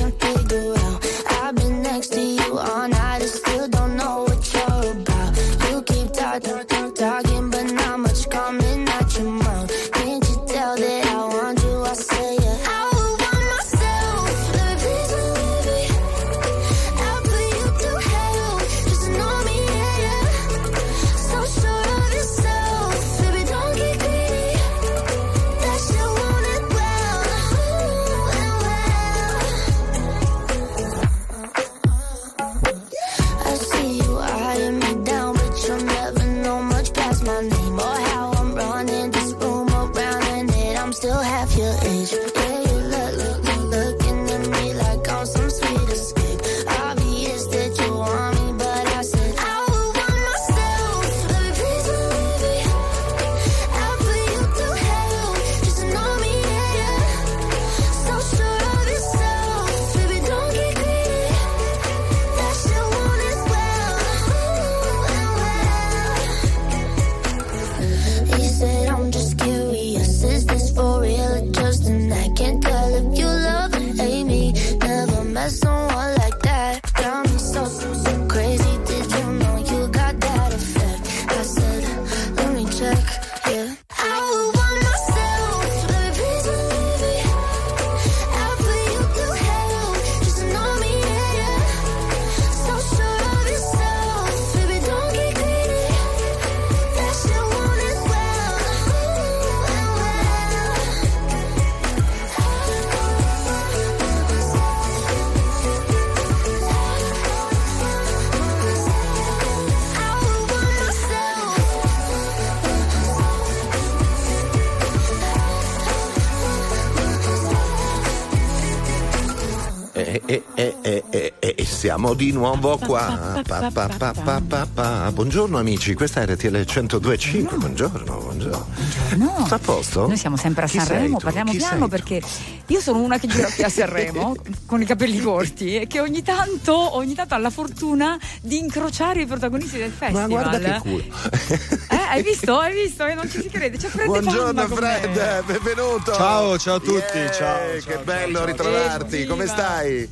siamo di nuovo qua. Pa, pa, pa, pa, pa, pa. Buongiorno amici, questa è RTL 1025. Buongiorno, buongiorno. No. Tutto a posto? Noi siamo sempre a Chi Sanremo, parliamo Chi piano perché io sono una che gira qui a Sanremo (laughs) con i capelli corti e che ogni tanto, ogni tanto ha la fortuna di incrociare i protagonisti del festival. Ma guarda che culo. (laughs) Eh, hai visto? Hai visto? E non ci si crede. C'è Fred Buongiorno me. Fred, benvenuto. Ciao, ciao a tutti, Yeah, ciao, Che ciao, bello ciao, ritrovarti, come stai?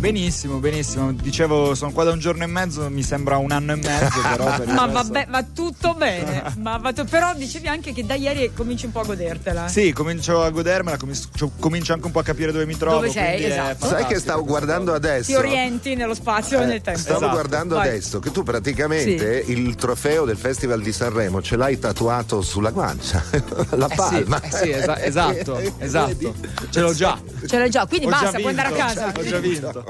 Benissimo, benissimo. Dicevo, sono qua da un giorno e mezzo, mi sembra un anno e mezzo, però Ma resto- vabbè, va tutto bene. Ma va tu- Però dicevi anche che da ieri cominci un po' a godertela. Sì, comincio a godermela, comincio, comincio anche un po' a capire dove mi trovo. Dove sei, esatto. Sai che stavo guardando adesso? Ti orienti nello spazio e nel tempo. Stavo Esatto. guardando Vai. adesso che tu praticamente il trofeo del Festival di Sanremo ce l'hai tatuato sulla guancia, (laughs) la Eh sì, palma. eh sì, esa- esatto, (laughs) esatto. Ce l'ho già. Ce l'hai già, quindi Ho basta, già puoi andare a casa. Ho già vinto.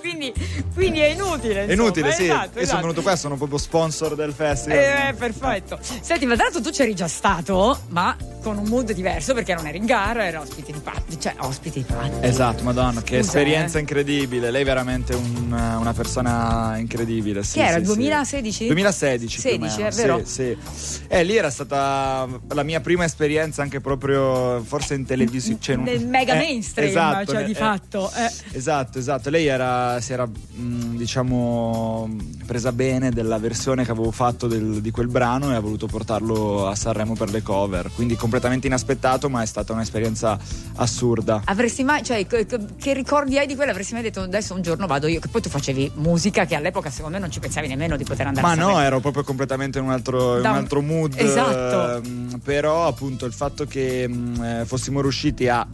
Quindi, quindi è inutile. È insomma, inutile, sì. esatto, Io sono esatto. venuto qua, sono proprio sponsor del festival. Eh, perfetto. Senti, ma tra l'altro tu c'eri già stato, ma con un mood diverso perché non eri in gara, eri ospite di Patti, cioè ospite di Patti. Esatto, madonna, che Scusa, esperienza eh. incredibile. Lei è veramente un- una persona incredibile. Sì, Che era, sì, il sì. 2016? 2016 più o 16, meno, è vero? Sì, sì. Eh, lì era stata la mia prima esperienza anche proprio forse in televisione. Cioè, in un- Nel mega eh, mainstream, esatto, cioè di eh, fatto. eh. Esatto, esatto. Lei era, si era, mh, diciamo, presa bene della versione che avevo fatto del- di quel brano e ha voluto portarlo a Sanremo per le cover. Quindi completamente inaspettato, ma è stata un'esperienza assurda. Avresti mai, cioè, che, che- ricordi hai di quella? Avresti mai detto adesso un giorno vado io, che poi tu facevi musica che all'epoca secondo me non ci pensavi nemmeno di poter andare Ma a no, Sanremo. ero proprio completamente in un altro, in un altro mood. Esatto. ehm, però appunto il fatto che mh, eh, fossimo riusciti a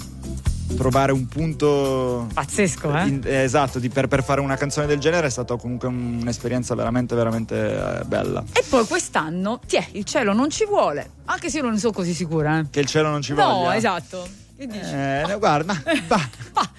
trovare un punto Pazzesco, eh? in- eh, esatto di- per, per fare una canzone del genere è stata comunque un- un'esperienza veramente veramente eh, bella E poi quest'anno, tiè, il cielo non ci vuole, anche se io non ne sono così sicura. Eh. che il cielo non ci No, voglia esatto. Che dici? Eh, no, guarda ma, bah,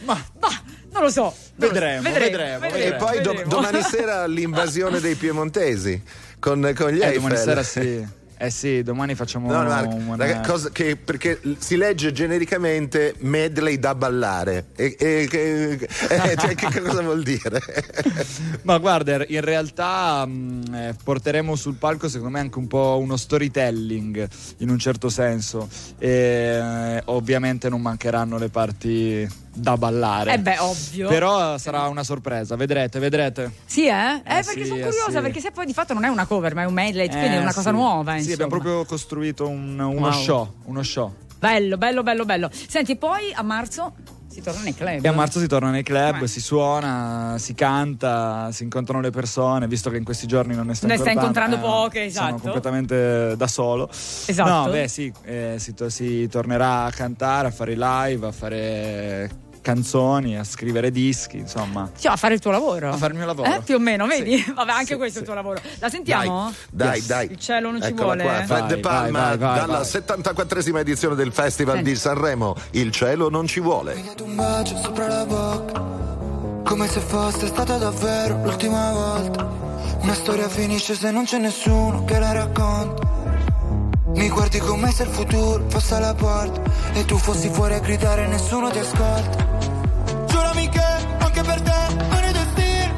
Ma, ma, non lo so. non lo so. Vedremo, vedremo, E vedremo. poi do- vedremo. domani sera l'invasione dei piemontesi con, con gli eh, Eiffel. domani sera sì eh sì domani facciamo No, no, una- raga, cosa che- perché si legge genericamente medley da ballare. E, e- che, eh, cioè, che (laughs) cosa vuol dire? (laughs) Ma guarda, in realtà mh, eh, porteremo sul palco secondo me anche un po' uno storytelling in un certo senso. E, eh, ovviamente non mancheranno le parti da ballare. Eh beh, ovvio. Però sarà una sorpresa, vedrete, vedrete. Sì, eh? Eh, Eh perché sì, sono eh curiosa, sì. perché se poi di fatto non è una cover, ma è un medley, quindi è Eh, una cosa sì. nuova, Sì, insomma. abbiamo proprio costruito un- uno Wow. show, uno show. Bello, bello, bello, bello. Senti, poi a marzo si torna nei club. E a marzo si torna nei club, Eh. si suona, si canta, si incontrano le persone, visto che in questi giorni non ne sta Ne sta incontrando, incontrando poche, Sono esatto. completamente da solo. Esatto. No, beh sì, eh, si, to- si tornerà a cantare, a fare live, a fare canzoni, a scrivere dischi, insomma. Cioè, a fare il tuo lavoro. A fare il mio lavoro. Eh, più o meno, vedi? Sì. (laughs) Vabbè, anche Sì, questo è il sì. tuo lavoro. La sentiamo? Dai, Yes. dai. Il cielo non ci Eccola vuole. Qua, Fred Vai, De Palma vai, vai, vai, dalla vai. 74esima edizione del Festival Senti. di Sanremo. Il cielo non ci vuole. Mi un bacio sopra la bocca Come se fosse stata davvero l'ultima volta Una storia finisce se non c'è nessuno che la racconta Mi guardi come se il futuro fosse alla porta E tu fossi fuori a gridare e nessuno ti ascolta Giurami che anche per te non è destino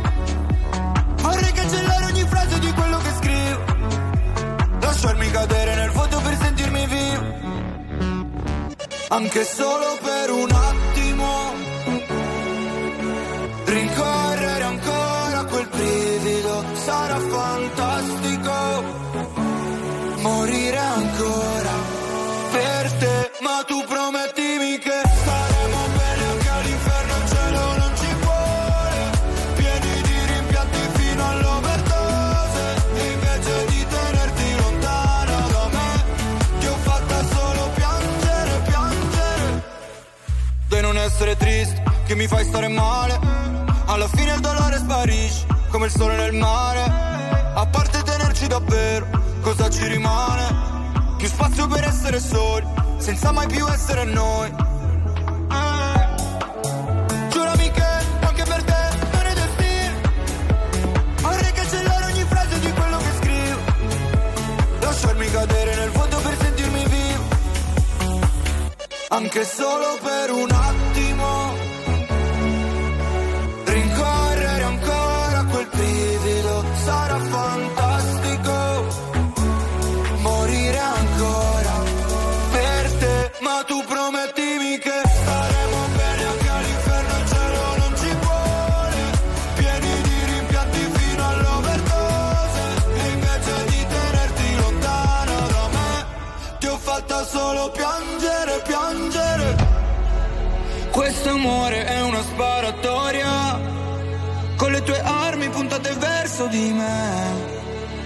Vorrei cancellare ogni frase di quello che scrivo Lasciarmi cadere nel vuoto per sentirmi vivo anche solo per un attimo. Rincorrere ancora quel brivido sarà fantastico. Ancora per te, ma tu promettimi che staremo bene anche all'inferno, il cielo non ci vuole. Pieni di rimpianti fino all'overdose, invece di tenerti lontana da me, ti ho fatta solo piangere, piangere. Di non essere triste, che mi fai stare male. Alla fine il dolore sparisce, come il sole nel mare. A parte tenerci davvero, cosa ci rimane? più spazio per essere soli, senza mai più essere noi. Eh. Giurami anche per te non è destino. Vorrei cancellare ogni frase di quello che scrivo. Lasciarmi cadere nel vuoto per sentirmi vivo. Anche solo per un attimo. Rincorrere ancora quel brivido sarà fantastico. tu promettimi che staremo bene anche all'inferno il cielo non ci vuole pieni di rimpianti fino all'overdose e invece di tenerti lontano da me ti ho fatta solo piangere, piangere. Questo amore è una sparatoria, con le tue armi puntate verso di me.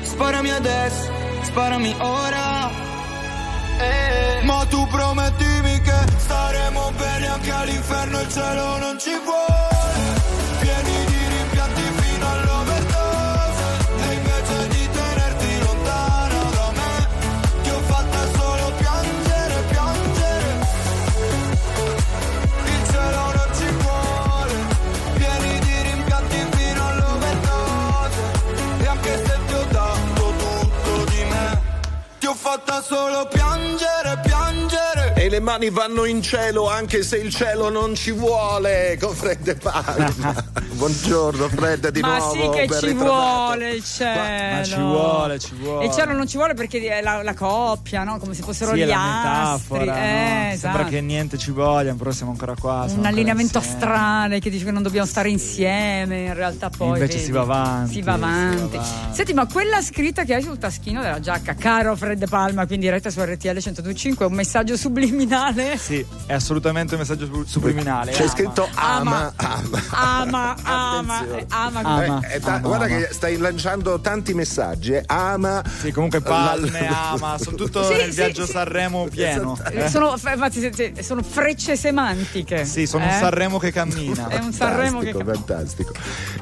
Sparami adesso, sparami ora. Eh. Ma tu prometti bene anche all'inferno, il cielo non ci vuole. Mani vanno in cielo anche se il cielo non ci vuole con Fred De Palma. (laughs) Buongiorno Fred di Ma nuovo. sì che ci vuole il cielo. Ma ci vuole, ci vuole. Il cielo non ci vuole perché è la, la coppia, no? Come se fossero Sì, gli astri. metafora, Eh, no? esatto. Sembra che niente ci voglia, però siamo ancora qua. siamo un allineamento astrale che dice che non dobbiamo stare insieme, in realtà poi. Invece vedi, si va avanti, Si va si va avanti. avanti. Senti, ma quella scritta che hai sul taschino della giacca, caro Fred Palma, quindi diretta su RTL 1025, è un messaggio subliminale. Sì, è assolutamente un messaggio su- subliminale. C'è ama. scritto ama, ama. Ama, ama, Eh, ama. Ama. Eh, eh, ta- ama, guarda ama. che stai lanciando tanti messaggi. eh. Ama. Sì, comunque palme, La- ama, (laughs) sono tutto Sì, nel sì, viaggio sì. Sanremo pieno. Esatto. Eh, Sono, infatti, sono frecce semantiche. Sì, sono un Eh? Sanremo che cammina. È un Sanremo che. Fantastico, fantastico.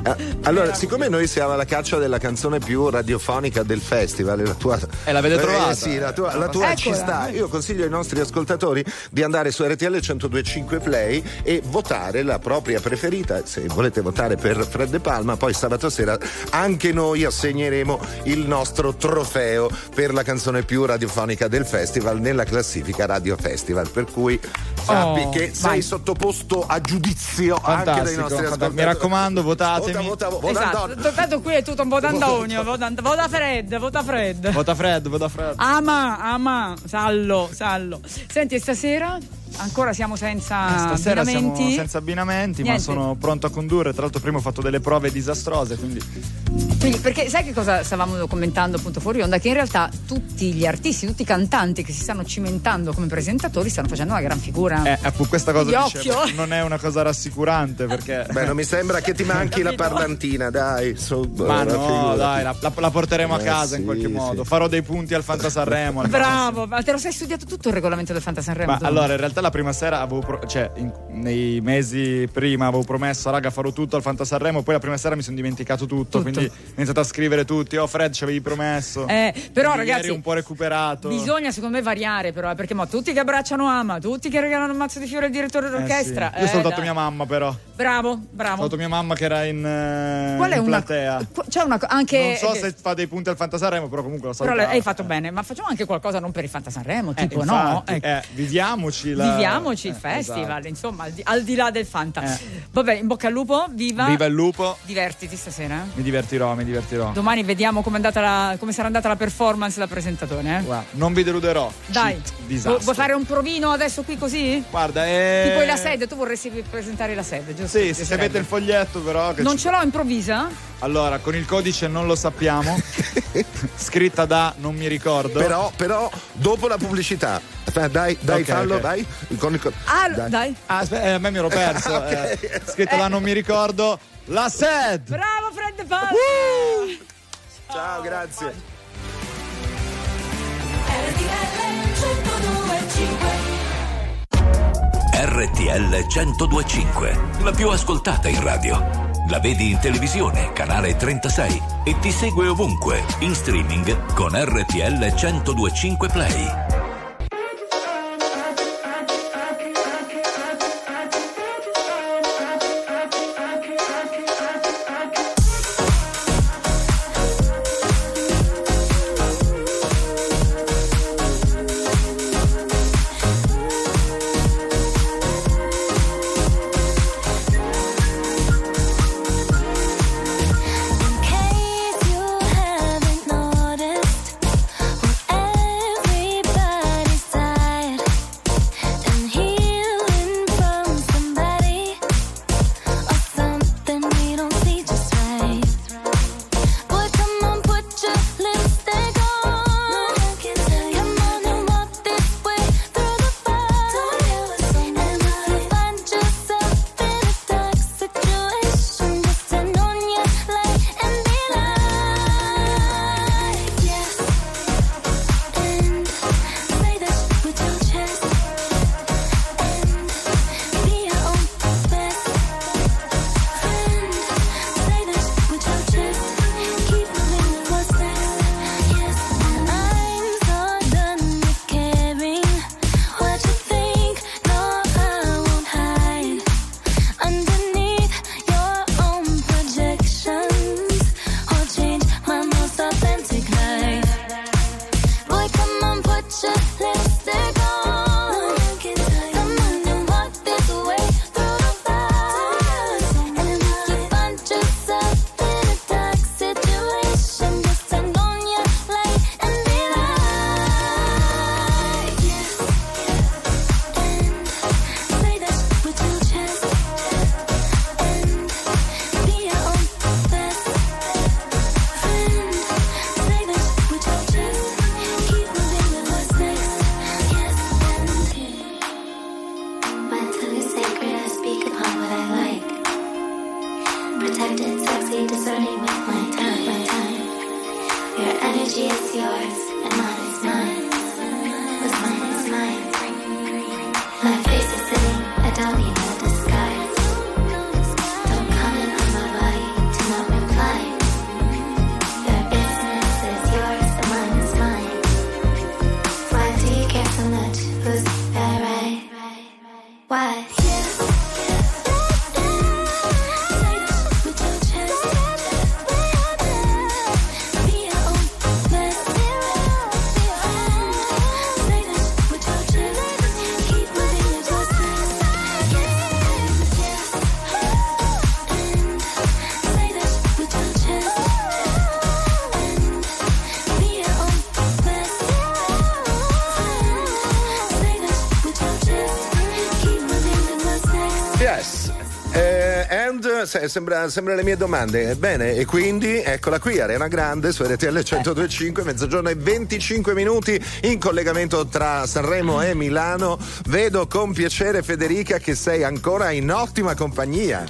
Eh, allora, siccome noi siamo alla caccia della canzone più radiofonica del festival, la tua. E l'avete Eh, trovata? sì, la tua, la tua ci sta. Io consiglio ai nostri ascoltatori di andare su RTL 1025 Play e votare la propria preferita. Se volete votare per Fred De Palma, poi sabato sera anche noi assegneremo il nostro trofeo per la canzone più radiofonica del festival nella classifica Radio Festival. Per cui sappi Oh, che sei vai. sottoposto a giudizio anche dai Fantastico, nostri fantastico. ascoltatori. Mi raccomando, votatemi. Vota, vota, vota Esatto, Antonio. tanto qui è tutto un vota Antonio, vota, vota Fred, vota Fred. Vota Fred, vota Fred. Ama, ama, sallo, sallo. Senti, stasera ancora siamo senza Stasera abbinamenti? siamo senza abbinamenti, Niente. ma sono pronto a condurre. Tra l'altro, prima ho fatto delle prove disastrose, quindi Quindi, perché sai che cosa stavamo commentando appunto fuori onda? Che in realtà tutti gli artisti, tutti i cantanti che si stanno cimentando come presentatori stanno facendo una gran figura. eh, appunto, questa cosa Di dicevo, occhio. non è una cosa rassicurante perché. (laughs) Beh, non mi sembra che ti (laughs) manchi la parlantina, dai. su- Ma no, dai, la, la- la porteremo a Eh, casa in sì, qualche modo. sì. Farò dei punti al Fanta Sanremo. al. Bravo, ma te lo sei studiato tutto il regolamento del Fanta Sanremo? Ma allora, in realtà la prima sera avevo, pro- cioè, in- nei mesi prima avevo promesso, raga, farò tutto al Fanta Sanremo. Poi la prima sera mi sono dimenticato tutto, Tutto. quindi ho iniziato a scrivere tutti. Oh, Fred, ci avevi promesso. Eh, però Quindi ragazzi, un po' recuperato. Bisogna secondo me variare però, eh, perché mo, tutti che abbracciano Ama, tutti che regalano un mazzo di fiori al direttore Eh, d'orchestra. sì. Io ho eh, salutato dai. mia mamma, però. Ho Bravo, bravo. salutato mia mamma che era in, eh, Qual è in una platea. C'è una co- anche Non so eh, se fa dei punti al Fanta Sanremo, però comunque l'ho però salutato. le- hai fatto bene, ma facciamo anche qualcosa non per il Fanta Sanremo, Eh, tipo no? infatti, Ecco. eh, viviamoci la... Viviamoci il eh, festival, esatto. insomma, al di, al di là del Fanta. Eh. Vabbè, in bocca al lupo, viva. Viva il lupo. Divertiti stasera. Mi divertirò, mi divertirò. Domani vediamo andata la- come sarà andata la performance da presentatore. Eh? Guarda, non vi deluderò. Dai, Cheat, Vu- vuoi fare un provino adesso qui così? Guarda, eh... Tipo la sede, tu vorresti presentare la sede, giusto? Sì, se avete il foglietto però... Che Non ci- ce l'ho improvvisa? Allora, con il codice non lo sappiamo. (laughs) Scritta da non mi ricordo. Però, però, dopo la pubblicità. Aspetta, dai, dai, Ok, fallo, ok. dai. Con il co- Ah, dai. Ah, aspetta, eh, a me mi ero perso. (laughs) Ok. eh. Scritta da non mi ricordo. La SED! Bravo Fred Palma! Ciao, grazie. RTL 1025, la più ascoltata in radio. La vedi in televisione, canale 36 e ti segue ovunque, in streaming con RTL 1025 Play. Sembra, sembra le mie domande. Bene, e quindi eccola qui, Arena Grande su RTL 1025, mezzogiorno e 25 minuti in collegamento tra Sanremo e Milano. Vedo con piacere Federica che sei ancora in ottima compagnia.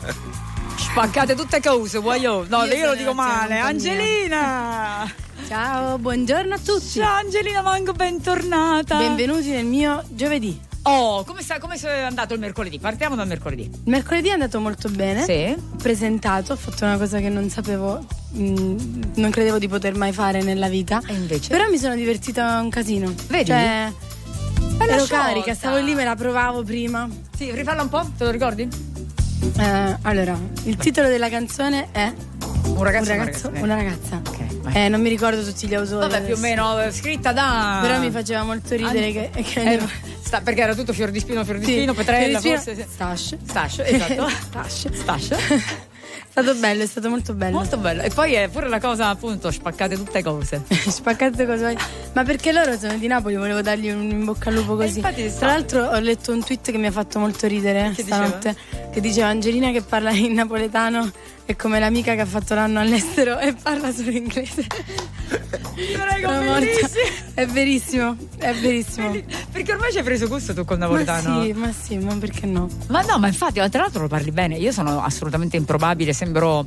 Spaccate tutte cose, voglio. No, Io io, lo dico male. Angelina! Ciao, buongiorno a tutti. Ciao Angelina Mango, bentornata. Benvenuti nel mio giovedì. Oh, come, sta, come è andato il mercoledì? Partiamo dal mercoledì. Mercoledì è andato molto bene. Sì. Ho presentato, ho fatto una cosa che non sapevo, mm, non credevo di poter mai fare nella vita. E invece? Però mi sono divertita un casino. Vedi? Cioè, Bella ero sciolta. carica, stavo lì, me la provavo prima. Sì, rifalla un po', te lo ricordi? Eh, allora, il titolo della canzone è Un ragazzo, Un e una ragazzo, ragazza. una ragazza. Ok, vai. Eh, non mi ricordo tutti gli autori. Vabbè, più o adesso. meno eh, scritta da. Però mi faceva molto ridere che, che Eh, sta- perché era tutto fior di spino, fior di Sì, spino, Petrella, Fior di forse. Spino, Stash. Stash, esatto. (laughs) Stash. Stash. È stato bello, è stato molto bello. Molto bello. E poi è pure la cosa, appunto, spaccate tutte cose. (laughs) Spaccate vuoi. Ma perché loro sono di Napoli, volevo dargli un in bocca al lupo così. infatti Tra l'altro ho letto un tweet che mi ha fatto molto ridere Che stanotte. Che diceva Angelina che parla in napoletano è come l'amica che ha fatto l'anno all'estero e parla solo inglese. Prego, Sono morta. bellissimo. È verissimo, è verissimo. Perché ormai ci hai preso gusto tu col Ma napoletano. sì, ma sì, ma perché no? Ma no, ma infatti, ma tra l'altro lo parli bene. Io sono assolutamente improbabile. Sembro,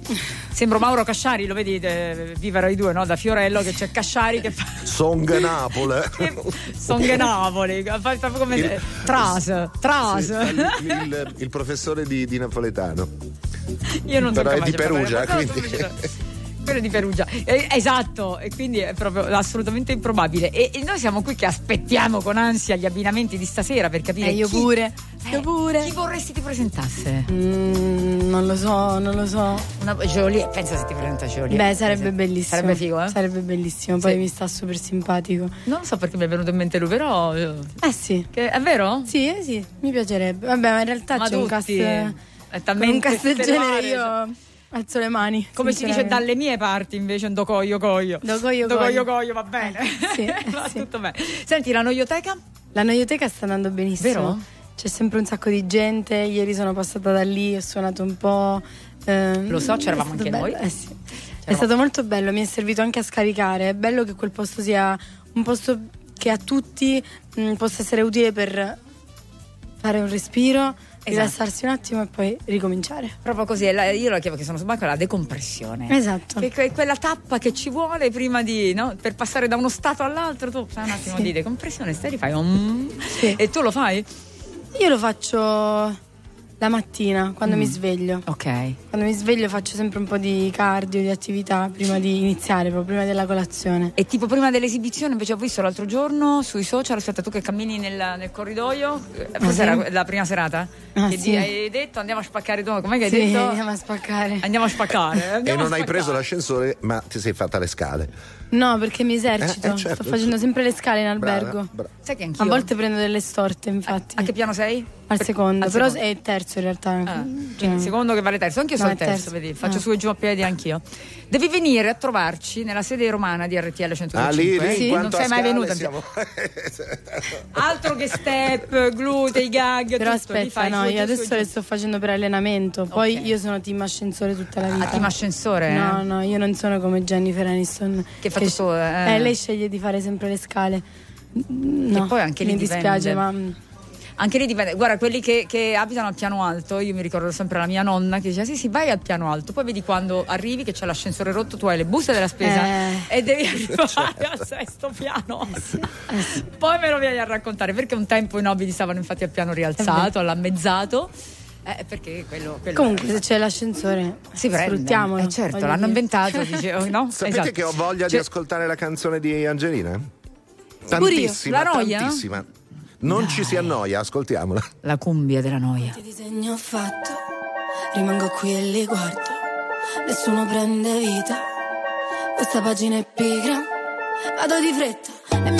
sembro Mauro Casciari, lo vedi, eh, viva Rai 2, no? Da Fiorello che c'è Casciari che fa. Song Napoli. (laughs) Song Napoli, fa fa come. Il- Tras, tras. Sì, il, il- il professore di, di napoletano. Io non Però è di Perugia, quindi. Quello di Perugia, Eh, esatto, e quindi è proprio assolutamente improbabile. E, e noi siamo qui che aspettiamo con ansia gli abbinamenti di stasera per capire. Eh, io chi- pure. eh, Io pure. Chi vorresti ti presentasse? Mm, non lo so, non lo so. Una, Jolie, pensa se ti presenta Jolie. Beh, sarebbe bellissimo. Sarebbe figo, eh? Sarebbe bellissimo, poi Sì. mi sta super simpatico. Non so perché mi è venuto in mente lui, però. eh, Eh sì. Che, è vero? Sì, eh, sì, mi piacerebbe. Vabbè, ma in realtà Ma c'è un tutti. cast. È talmente un cast del genere io alzo le mani. Come si dice dalle mie parti invece un docoio coio. Docoio Docoio coio. coio, va bene. sì, (laughs) eh, va sì. tutto bene. Senti, la noioteca? La noioteca sta andando benissimo. Vero? C'è sempre un sacco di gente. Ieri sono passata da lì, ho suonato un po'. ehm, Lo so, c'eravamo anche bello, noi. Eh sì. È stato molto bello, mi è servito anche a scaricare. È bello che quel posto sia un posto che a tutti mh, possa essere utile per fare un respiro, rilassarsi un attimo e poi ricominciare. Proprio così, io la chiamo che sono su banco la decompressione. Esatto. Che è quella tappa che ci vuole prima di, no? Per passare da uno stato all'altro, tu fai un attimo Sì. di decompressione, stai fai un... Sì. E tu lo fai? Io lo faccio la mattina quando mi sveglio. Ok. Quando mi sveglio faccio sempre un po' di cardio, di attività prima di iniziare, proprio prima della colazione. E tipo prima dell'esibizione invece ho visto l'altro giorno sui social, aspetta tu che cammini nel, nel corridoio, eh, forse Ah, sì? era la prima serata? Ah, che sì. hai detto andiamo a spaccare tu, com'è che hai Sì, detto? andiamo a spaccare. Andiamo a spaccare. (laughs) E andiamo a non hai spaccare. preso l'ascensore, ma ti sei fatta le scale. No, perché mi esercito. Eh, eh, certo. Sto facendo sempre le scale in albergo. Brava, brava. Sai che anch'io? A volte prendo delle storte, infatti. A che piano sei? Al secondo, Al però secondo. è il terzo in realtà. Ah, Cioè, il secondo che vale terzo, anche io No, sono il terzo, terzo. vedi, faccio Ah. su e giù a piedi anch'io. Devi venire a trovarci nella sede romana di RTL 125. Ah, lì, lì, in non sei mai venuta. siamo- (laughs) Altro che step, glutei, gag, Però tutto, aspetta, fai no, e io e adesso le sto facendo per allenamento. Poi Ok. io sono team ascensore tutta la vita. Ah, team ascensore? No, eh? no, io non sono come Jennifer Aniston. Che fa tutto, eh. eh, lei sceglie di fare sempre le scale. No, poi anche lì mi dispiace, ma mm, Anche lì dipende, guarda, quelli che, che abitano al piano alto, io mi ricordo sempre la mia nonna che diceva sì sì vai al piano alto, poi vedi quando arrivi che c'è l'ascensore rotto, tu hai le buste della spesa Eh. e devi (laughs) arrivare al sesto piano. (laughs) Poi me lo vieni a raccontare perché un tempo i nobili stavano infatti al piano rialzato, all'ammezzato. Eh, perché quello, quello Comunque, se c'è l'ascensore, si sfruttiamolo. Eh, certo, l'hanno dire. inventato, dicevo, (laughs) no? Sapete Esatto. che ho voglia di Cioè, ascoltare la canzone di Angelina? Tantissima, La noia? tantissima. Non ci si annoia, ascoltiamola. La cumbia della noia. Che disegno ho fatto? Rimango qui e li guardo. Nessuno prende vita. Questa pagina è pigra. Vado di fretta e mi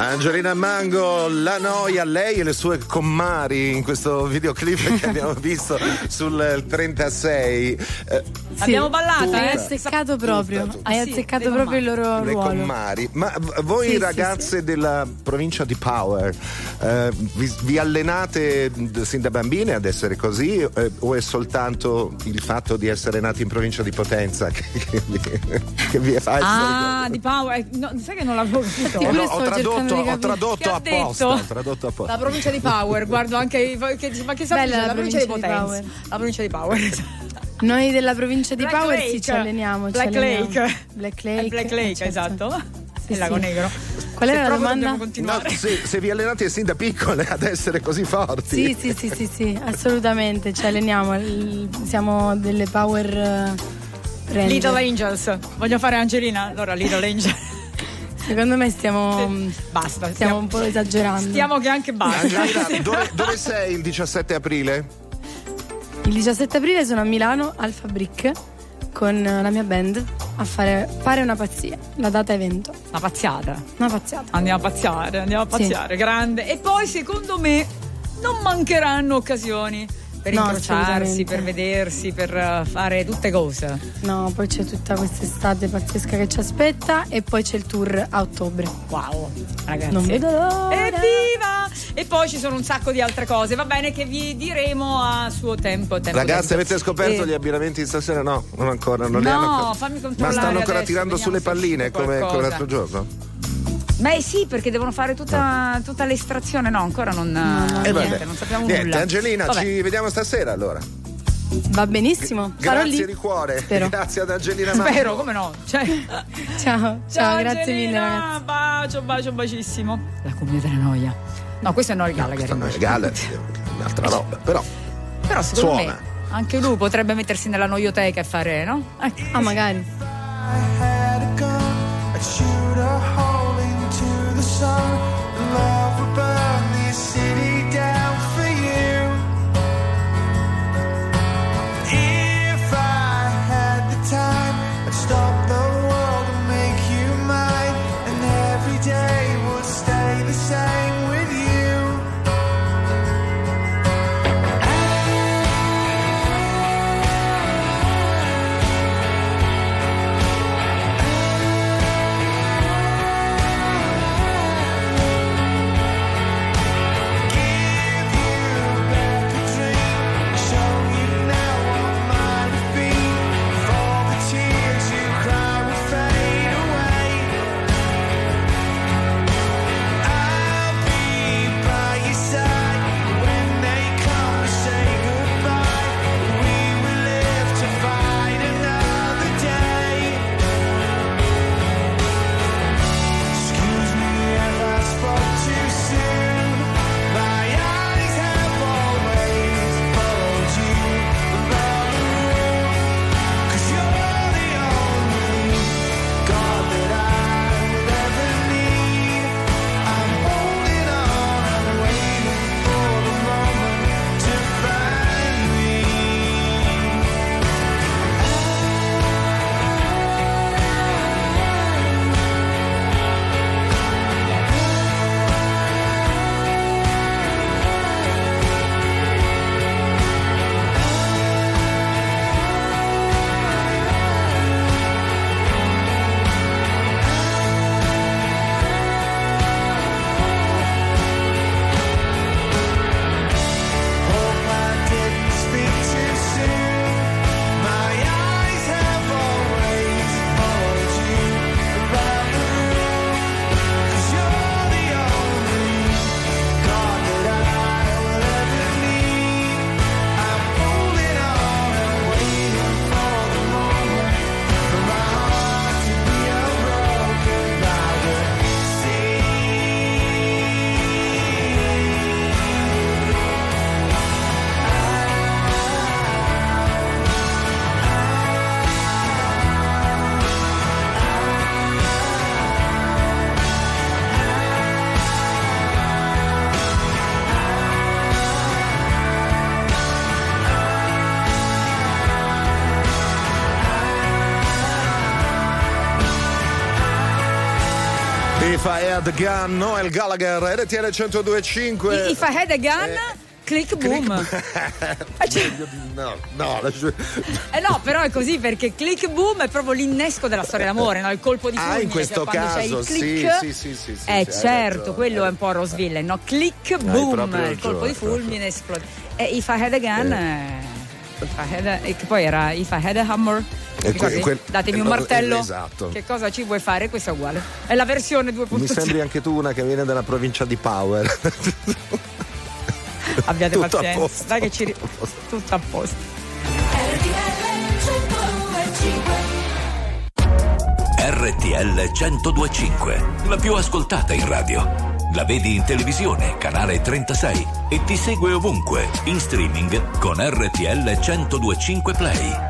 Angelina Mango, la noia, lei e le sue commari in questo videoclip che abbiamo (laughs) visto sul 36. Eh, Abbiamo ballato, Hai eh? azzeccato proprio, hai Sì, azzeccato le proprio il loro le ruolo. commari. Ma voi Sì, sì, ragazze della provincia di Power, eh, vi, vi allenate sin da bambine ad essere così eh, o è soltanto il fatto di essere nati in provincia di Potenza che, che vi, che vi fa Ah, di Power. eh, no, sai che non l'avevo capito. Oh, no, ho cercando tradotto, di ho tradotto apposta. Ho tradotto apposta. La provincia di Power, guardo anche i- che, ma che Bella la la provincia di provincia di Potenza. La provincia di Power. (laughs) Noi della provincia di Black Power Lake. sì, ci alleniamo. ci Black alleniamo. Lake. Black È Lake. Black Lake, certo. esatto. Sì, il lago sì. Negro. Qual Se era la domanda? No, se, se vi allenate sin da piccole ad essere così forti. Sì, sì, sì, sì, sì, assolutamente. Ci alleniamo. Siamo delle Power eh, Ranger. Little Angels. Voglio fare Angelina? Allora, Little Angel. Secondo me stiamo. Basta. Stiamo un po' esagerando. Stiamo che anche basta. Dove, dove sei il 17 aprile? Il 17 aprile sono a Milano al Fabric con la mia band a fare, fare una pazzia. La data evento. Una pazziata. Una pazziata. Andiamo a pazziare, andiamo a Sì. pazziare, grande. E poi secondo me non mancheranno occasioni per No, incrociarsi, per vedersi, per eh, fare tutte cose. No, poi c'è tutta quest'estate pazzesca che ci aspetta e poi c'è il tour a ottobre. Wow, ragazzi. Non vedo l'ora. Evviva! E poi ci sono un sacco di altre cose, va bene, che vi diremo a suo tempo. tempo Ragazzi, tempo. avete scoperto Eh, gli abbinamenti di stasera? No, non ancora. Non li No, hanno ancora. fammi Ma controllare stanno ancora adesso, tirando sulle palline come, come l'altro giorno? Beh sì, perché devono fare tutta, tutta l'estrazione, no, ancora non, Eh, niente, vabbè. non sappiamo Niente, nulla. Angelina, Vabbè. ci vediamo stasera allora. Va benissimo, sarò Grazie lì. di cuore. (laughs) Spero. Grazie ad Angelina (laughs) Mango. Spero, come no? Cioè, (laughs) Ciao, ciao, grazie mille Angelina, ragazzi. Bacio, bacio, bacissimo. La comunità della noia. No, questo è Nori Gallagher. È invece. Gala, un'altra roba. Però Però secondo Suona. me anche lui potrebbe mettersi nella noioteca e fare, no? Ah, magari. had a gun, sun. Love would burn this If I had the gun, Noel Gallagher, RTL 1025. If I had a gun, click boom. Eh, (laughs) cioè- No, no, Eh no, però è così perché click boom è proprio l'innesco della storia d'amore, no? Il colpo di Ah, fulmine. in questo cioè c'è il caso, sì, click. sì, sì, sì, sì, Eh sì, certo, quello è un po' Rosville, no? Click boom, il colpo di fulmine esplode. E if I had a gun. eh, if I had a- che poi era If I had a hammer. E que- quel- Datemi un eh, martello. esatto. Che cosa ci vuoi fare? Questa è uguale. È la versione 2.0. Mi sembri anche tu una che viene dalla provincia di Power. (laughs) Abbiate Tutto a pazienza. posto. Dai che ci ri- tutto a posto. RTL 1025, la più ascoltata in radio. La vedi in televisione, canale 36 e ti segue ovunque, in streaming con RTL 1025 Play.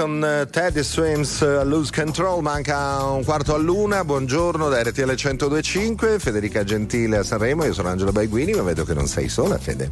Con eh, Teddy Swims eh, Lose Control, manca un quarto all'una. Buongiorno da RTL 1025, Federica Gentile a Sanremo, io sono Angelo Baiguini, ma vedo che non sei sola, Fede.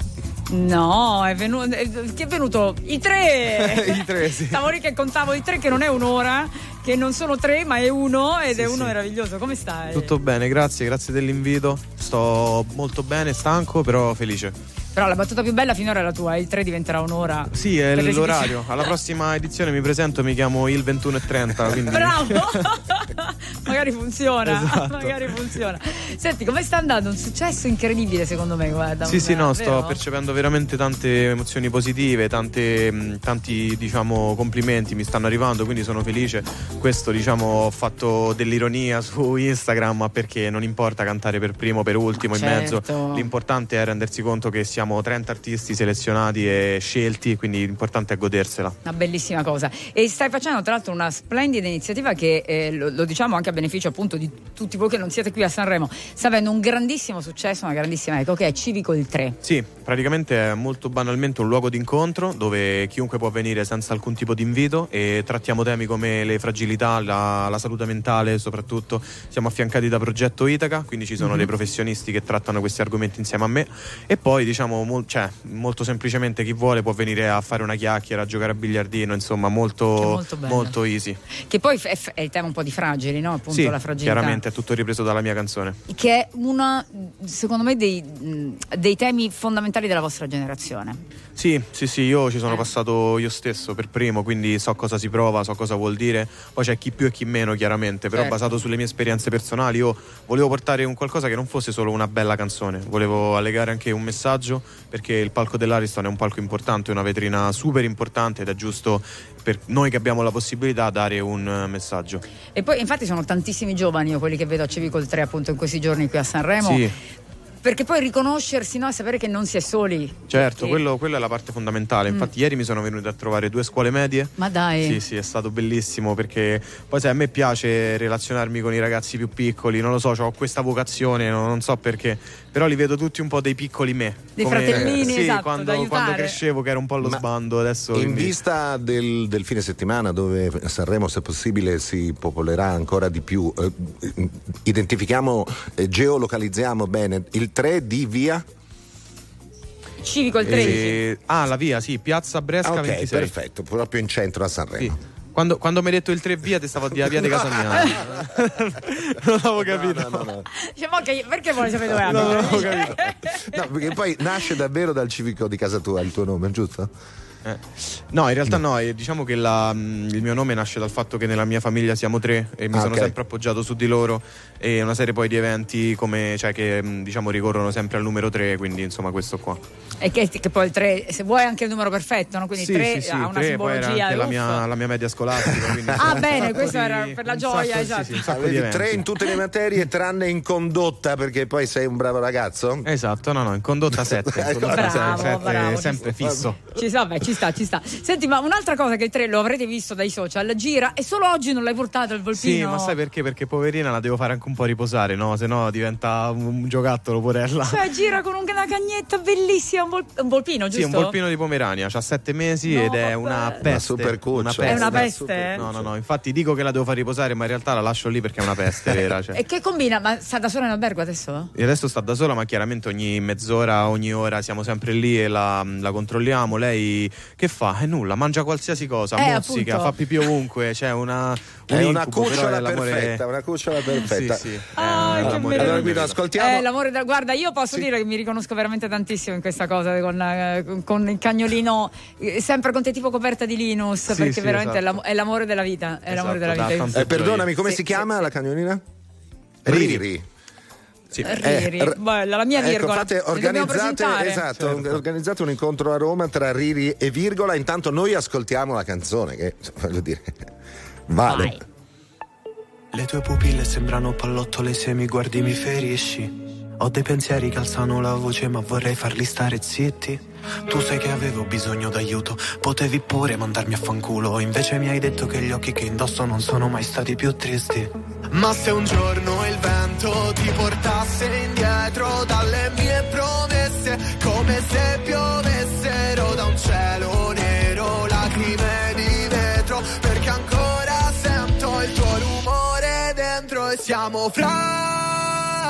No, è venuto, che è venuto i tre. (laughs) I tre, sì. Stavo lì che contavo i tre, che non è un'ora, che non sono tre, ma è uno ed Sì, è uno sì. meraviglioso. Come stai? Tutto bene, grazie, grazie dell'invito. Sto molto bene, stanco, però felice. Però la battuta più bella finora è la tua, il tre diventerà un'ora. Sì, è l'orario. Alla prossima edizione mi presento, mi chiamo il 21.30, quindi Bravo! (laughs) magari funziona, Esatto. magari funziona. Senti, come sta andando? Un successo incredibile secondo me, guarda. Sì, un- sì, no, sto percependo veramente tante emozioni positive, tante, mh, tanti diciamo complimenti mi stanno arrivando, quindi sono felice. Questo diciamo ho fatto dell'ironia (laughs) su Instagram ma perché non importa cantare per primo, per ultimo, in mezzo. Certo. L'importante è rendersi conto che siamo 30 artisti selezionati e scelti, quindi l'importante è godersela. Una bellissima cosa. E stai facendo tra l'altro una splendida iniziativa che eh, lo, lo diciamo anche a beneficio appunto di tutti voi che non siete qui a Sanremo. Sta avendo un grandissimo successo, una grandissima eco, che è Civico il 3. Sì, praticamente è molto banalmente un luogo d'incontro dove chiunque può venire senza alcun tipo di invito e trattiamo temi come le fragilità, la, la salute mentale soprattutto. Siamo affiancati da Progetto Itaca, quindi ci sono Mhm. dei professionisti che trattano questi argomenti insieme a me e poi diciamo mol- cioè, molto semplicemente chi vuole può venire a fare una chiacchiera, a giocare a biliardino, insomma molto, molto molto easy. Che poi è, è il tema un po' di fragili, no? Appunto sì, la fragilità. chiaramente è tutto ripreso dalla mia canzone. Che è una, secondo me, dei, dei temi fondamentali della vostra generazione. Sì, sì, sì, io ci sono passato io stesso per primo, quindi so cosa si prova, so cosa vuol dire. Poi c'è chi più e chi meno, chiaramente, però Certo. basato sulle mie esperienze personali, io volevo portare un qualcosa che non fosse solo una bella canzone, volevo allegare anche un messaggio, perché il palco dell'Ariston è un palco importante, una vetrina super importante ed è giusto per noi che abbiamo la possibilità dare un eh, messaggio. E poi, infatti, sono tantissimi giovani io quelli che vedo a Civico il 3 appunto in questi giorni qui a Sanremo. Sì. Perché poi riconoscersi no, e sapere che non si è soli. Certo, Perché- quello, quello è la parte fondamentale. Infatti, ieri mi sono venuti a trovare due scuole medie. Ma dai. Sì, sì, è stato bellissimo perché poi sai, a me piace relazionarmi con i ragazzi più piccoli, non lo so, ho questa vocazione, non, non so perché, però li vedo tutti un po' dei piccoli me. Dei fratellini, sì, esatto, quando, quando crescevo che era un po' allo Ma sbando, adesso In quindi- vista del, del fine settimana dove Sanremo se possibile si popolerà ancora di più, eh, identifichiamo, eh, geolocalizziamo bene il 3 di via? Civico il 13. E- ah, la via, sì, Piazza Bresca Ah, ok, 26. perfetto, proprio in centro a Sanremo. Sì. Quando, quando mi hai detto il 3 via, ti stavo a dire la via di casa mia. (laughs) non avevo capito. No, no, no. Dice, ma che- perché vuole sapere dove capito. (laughs) No, perché poi nasce davvero dal civico di casa tua il tuo nome, giusto? Eh. No, in realtà no, diciamo che la, mh, il mio nome nasce dal fatto che nella mia famiglia siamo tre e mi Ah, sono ok. sempre appoggiato su di loro e una serie poi di eventi come, cioè, che mh, diciamo ricorrono sempre al numero 3, quindi insomma questo qua. E che, che poi il 3, se vuoi anche il numero perfetto, no? quindi sì, 3 sì, sì, ha una tre, poi era simbologia. anche la mia, la mia media scolastica. quindi, Ah, insomma, bene, questo di- era per la gioia, sacco- sì, esatto. sì, eventi. tre in tutte le materie tranne in condotta perché poi sei un bravo ragazzo? Esatto, no, no, in condotta 7. (laughs) Bravo, bravo, ci sempre sta. fisso. Ci sta, beh, ci sta, ci sta. Senti, ma un'altra cosa che il 3 lo avrete visto dai social, gira e solo oggi non l'hai portato il volpino. Sì, ma sai perché? Perché poverina la devo fare anche un po' riposare, no? Se no diventa un, giocattolo porella. Cioè, gira con una cagnetta bellissima, un, vol- un volpino, giusto? Sì, un volpino di Pomerania, ha sette mesi No, ed è vabbè. una Una peste. super cuccia. È una Una peste? No, no, no, infatti dico che la devo far riposare, ma in realtà la lascio lì perché è una peste vera. (laughs) Cioè. E che combina? Ma sta da sola in albergo adesso? E adesso sta da sola, ma chiaramente ogni mezz'ora, ogni ora siamo sempre lì e la, la controlliamo. Lei che fa? È nulla, mangia qualsiasi cosa, Eh, mozzica, appunto. fa pipì ovunque. C'è una. È un una incubo, però cucciola è l'amore- perfetta, una cucciola (laughs) perfetta. Sì, sì. Ah, è che l'amore Allora vita. ascoltiamo. Eh, l'amore da- guarda, io posso dire che mi riconosco veramente tantissimo in questa cosa con, eh, con- il cagnolino, eh, sempre con te tipo coperta di Linus, Sì, perché sì, veramente è, esatto. è l'amore della vita. È l'amore Esatto, della dà vita. Eh, perdonami, come Sì, si sì, chiama la cagnolina? Riri. Riri. Sì. Riri, Eh, r- bella, la mia Ecco, virgola. fate, organizzate, esatto, organizzate un incontro a Roma tra Riri e Virgola. Intanto noi ascoltiamo la canzone, che voglio dire, (laughs) vale. Vai. Le tue pupille sembrano pallottole se mi guardi mi ferisci. Ho dei pensieri che alzano la voce ma vorrei farli stare zitti. Tu sai che avevo bisogno d'aiuto, potevi pure mandarmi a fanculo. Invece mi hai detto che gli occhi che indosso non sono mai stati più tristi. Ma se un giorno il vento ti portasse indietro dalle mie promesse, come se piovessero da un cielo nero, lacrime di vetro, perché ancora sento il tuo rumore dentro e siamo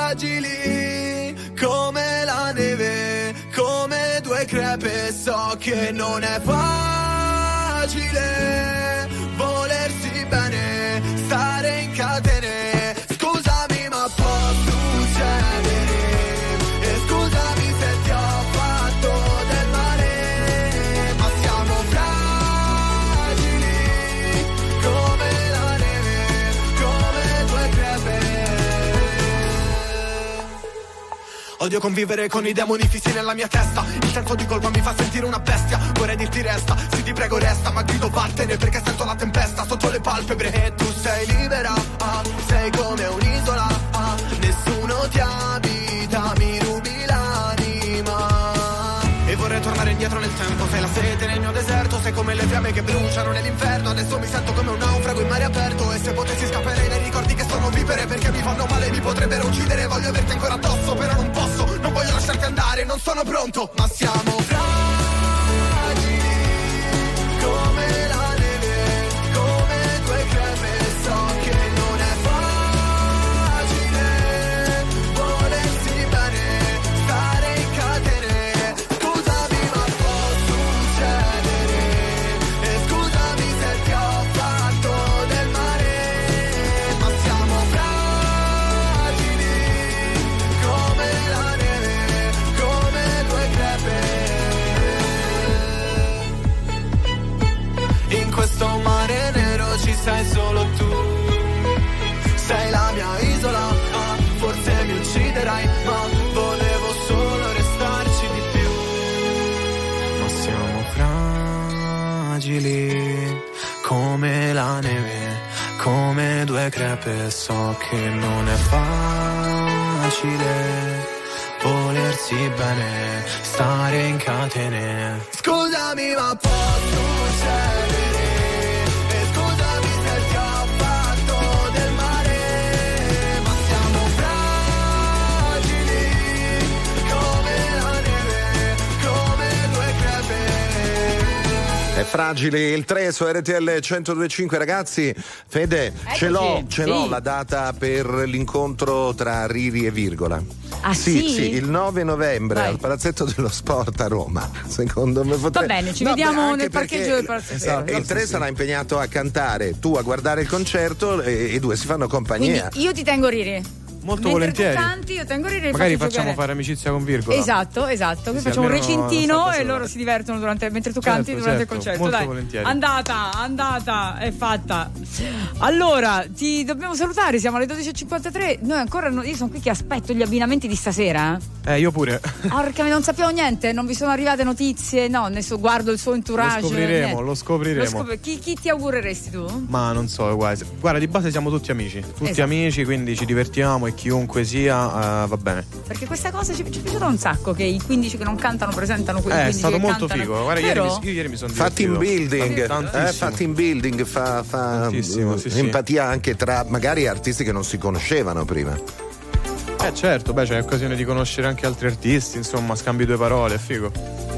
fragili come la neve, come due crepe, so che non è facile volersi bene, stare in catene. Odio convivere con i demoni fissi nella mia testa. Il senso di colpa mi fa sentire una bestia. Vorrei dirti resta, sì ti prego resta Ma grido vattene perché sento la tempesta Sotto le palpebre. E tu sei libera ah, Sei come un'isola ah, Nessuno ti abita, mi rubi l'anima. E vorrei tornare indietro nel tempo Sei la sete nel mio deserto Sei come le fiamme che bruciano nell'inferno. Adesso mi sento come un naufrago in mare aperto E se potessi scappare dai ricordi che sono vivere Perché mi fanno male, mi potrebbero uccidere. Voglio averti ancora addosso, però non posso Non voglio lasciarti andare, non sono pronto Ma siamo fragili due crepe, so che non è facile volersi bene, stare in catene. Scusami ma può succedere fragile il 3 su RTL 1025 ragazzi. Fede, ce Eccoci. l'ho, ce l'ho Sì. la data per l'incontro tra Riri e Virgola. Ah, sì? sì, il 9 novembre Vai. al Palazzetto dello Sport a Roma. Secondo me potrei... Va bene, ci No, vediamo beh, nel parcheggio del Palazzo Esatto, il 3 sarà impegnato a cantare, tu a guardare il concerto e i due si fanno Quindi compagnia. io ti tengo Riri. Molto Mentre volentieri. tu canti, io tengo Riri e Magari facciamo giocare. fare amicizia con Virgola. Esatto, esatto. Qui Sì, facciamo un recintino e loro si divertono durante, mentre tu Certo, canti durante certo, il concerto. molto Dai, volentieri. andata, andata, è fatta. Allora, ti dobbiamo salutare, siamo alle 12.53. Noi ancora, io sono qui che aspetto gli abbinamenti di stasera. eh. Eh, io pure. Perché non sappiamo niente, non vi sono arrivate notizie, no, ne so, guardo il suo entourage. Lo scopriremo, niente. lo scopriremo. Lo scop- chi, chi ti augureresti tu? Ma non so, guarda, guarda, di base siamo tutti amici. Tutti Esatto. amici, quindi ci divertiamo e chiunque sia, eh, va bene. Perché questa cosa ci, ci è piaciuta un sacco che i 15 che non cantano presentano quelli Eh, è 15 stato molto cantano. figo. Guarda, ieri mi, io ieri mi sono Fa team divertito. building, Tantissimo. eh, fa team building, fa, fa, Tantissimo, sì, sì. empatia anche tra magari artisti che non si conoscevano prima. Eh certo, beh, c'è occasione di conoscere anche altri artisti, insomma, scambi due parole, è figo.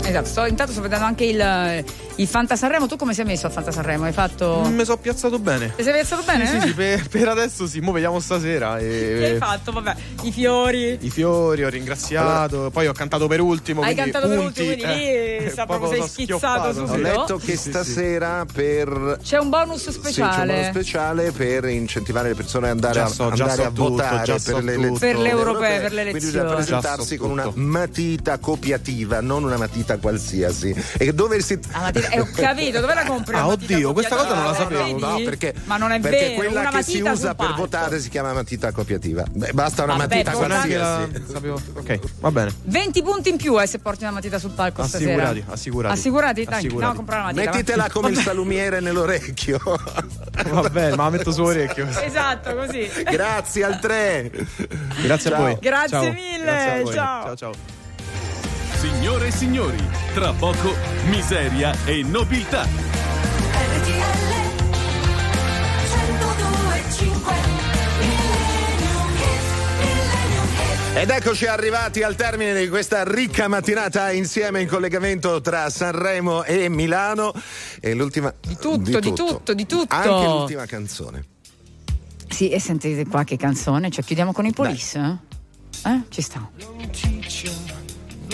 Esatto, sto- intanto sto vedendo anche il, il Fanta Sanremo. Tu come sei messo al Fanta Sanremo? Hai fatto. Mi sono piazzato bene. Ti sei piazzato bene? Sì, eh? sì, sì, per, per adesso sì, mo vediamo stasera. Che hai E... fatto? Vabbè, i fiori. I fiori, ho ringraziato, poi ho cantato per ultimo. Hai cantato per punti, ultimo, quindi eh, lì sa proprio sei schizzato schioppato. Ho subito. letto che Sì, sì, stasera per C'è un bonus Sì, c'è un speciale. modo speciale per incentivare le persone ad andare, a, so, già andare so a tutto, votare già per, so le, tutto. Per le europee, per le Quindi bisogna elezioni. presentarsi con una matita copiativa, non una matita qualsiasi. E dove si. Ah, ma ti- eh, ho capito, dove la compri? Ah, oddio, questa cosa non la sapevo? No, perché, Ma non è perché vero, quella una che si matita usa per votare si chiama matita copiativa. Beh, basta una Vabbè, matita che la- qualsiasi. sapevo- Ok, va bene. 20 punti in più eh, se porti una matita sul palco stasera. Assicurati, assicurati. Assicurati? Dai, Assicurati. comprare una matita. Mettitela va. come il salumiere nell'orecchio. (laughs) Va bene, ma la metto sull'orecchio. Esatto, così. Grazie al 3. Grazie Ciao. a voi. Grazie Ciao. mille, Grazie a voi. ciao. ciao, ciao. Signore e signori, tra poco miseria e nobiltà. RTL 102.5 Millennium Hits, Millennium Hits. Ed eccoci arrivati al termine di questa ricca mattinata insieme in collegamento tra Sanremo e Milano. E l'ultima. Di tutto, di tutto, di tutto. Anche l'ultima canzone. Sì, e sentite qua che canzone, cioè chiudiamo con i police? Eh? Eh? Ci sta.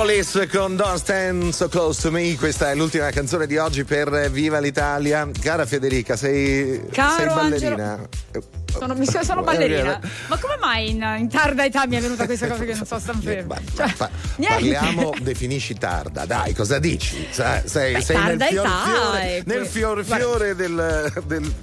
Police con Don't Stand So Close to Me, questa è l'ultima canzone di oggi per Viva l'Italia. Cara Federica, sei, sei ballerina? Sono, mi sono, (laughs) ballerina. Ma come mai in, in tarda età mi è venuta questa cosa che non so stan ferma? Cioè. Parliamo, definisci tarda, dai, cosa dici? Sai, sei, Beh, sei nel fior età fiore, nel fior fiore del, del-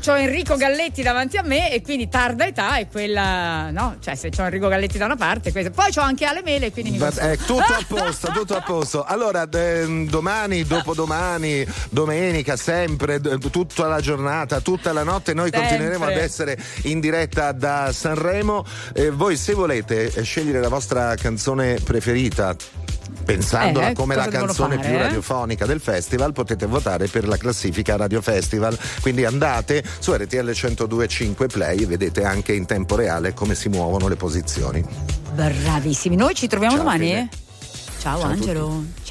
C'ho Enrico Galletti davanti a me e quindi tarda età è quella, no? Cioè, se c'ho Enrico Galletti da una parte, questa. poi c'ho anche Ale Mele, quindi mi consola. è tutto a posto, (laughs) tutto a posto. Allora, d- domani, dopodomani, domenica, sempre, d- tutta la giornata, tutta la notte, noi Sempre. continueremo ad essere in diretta da Sanremo. Eh, voi, se volete eh, scegliere la vostra canzone preferita. Pensandola Eh, come la canzone fare, più eh? radiofonica del festival, potete votare per la classifica Radio Festival. Quindi andate su RTL 1025 Play e vedete anche in tempo reale come si muovono le posizioni. Bravissimi. Noi ci troviamo Ciao, domani? Ciao, Ciao Angelo.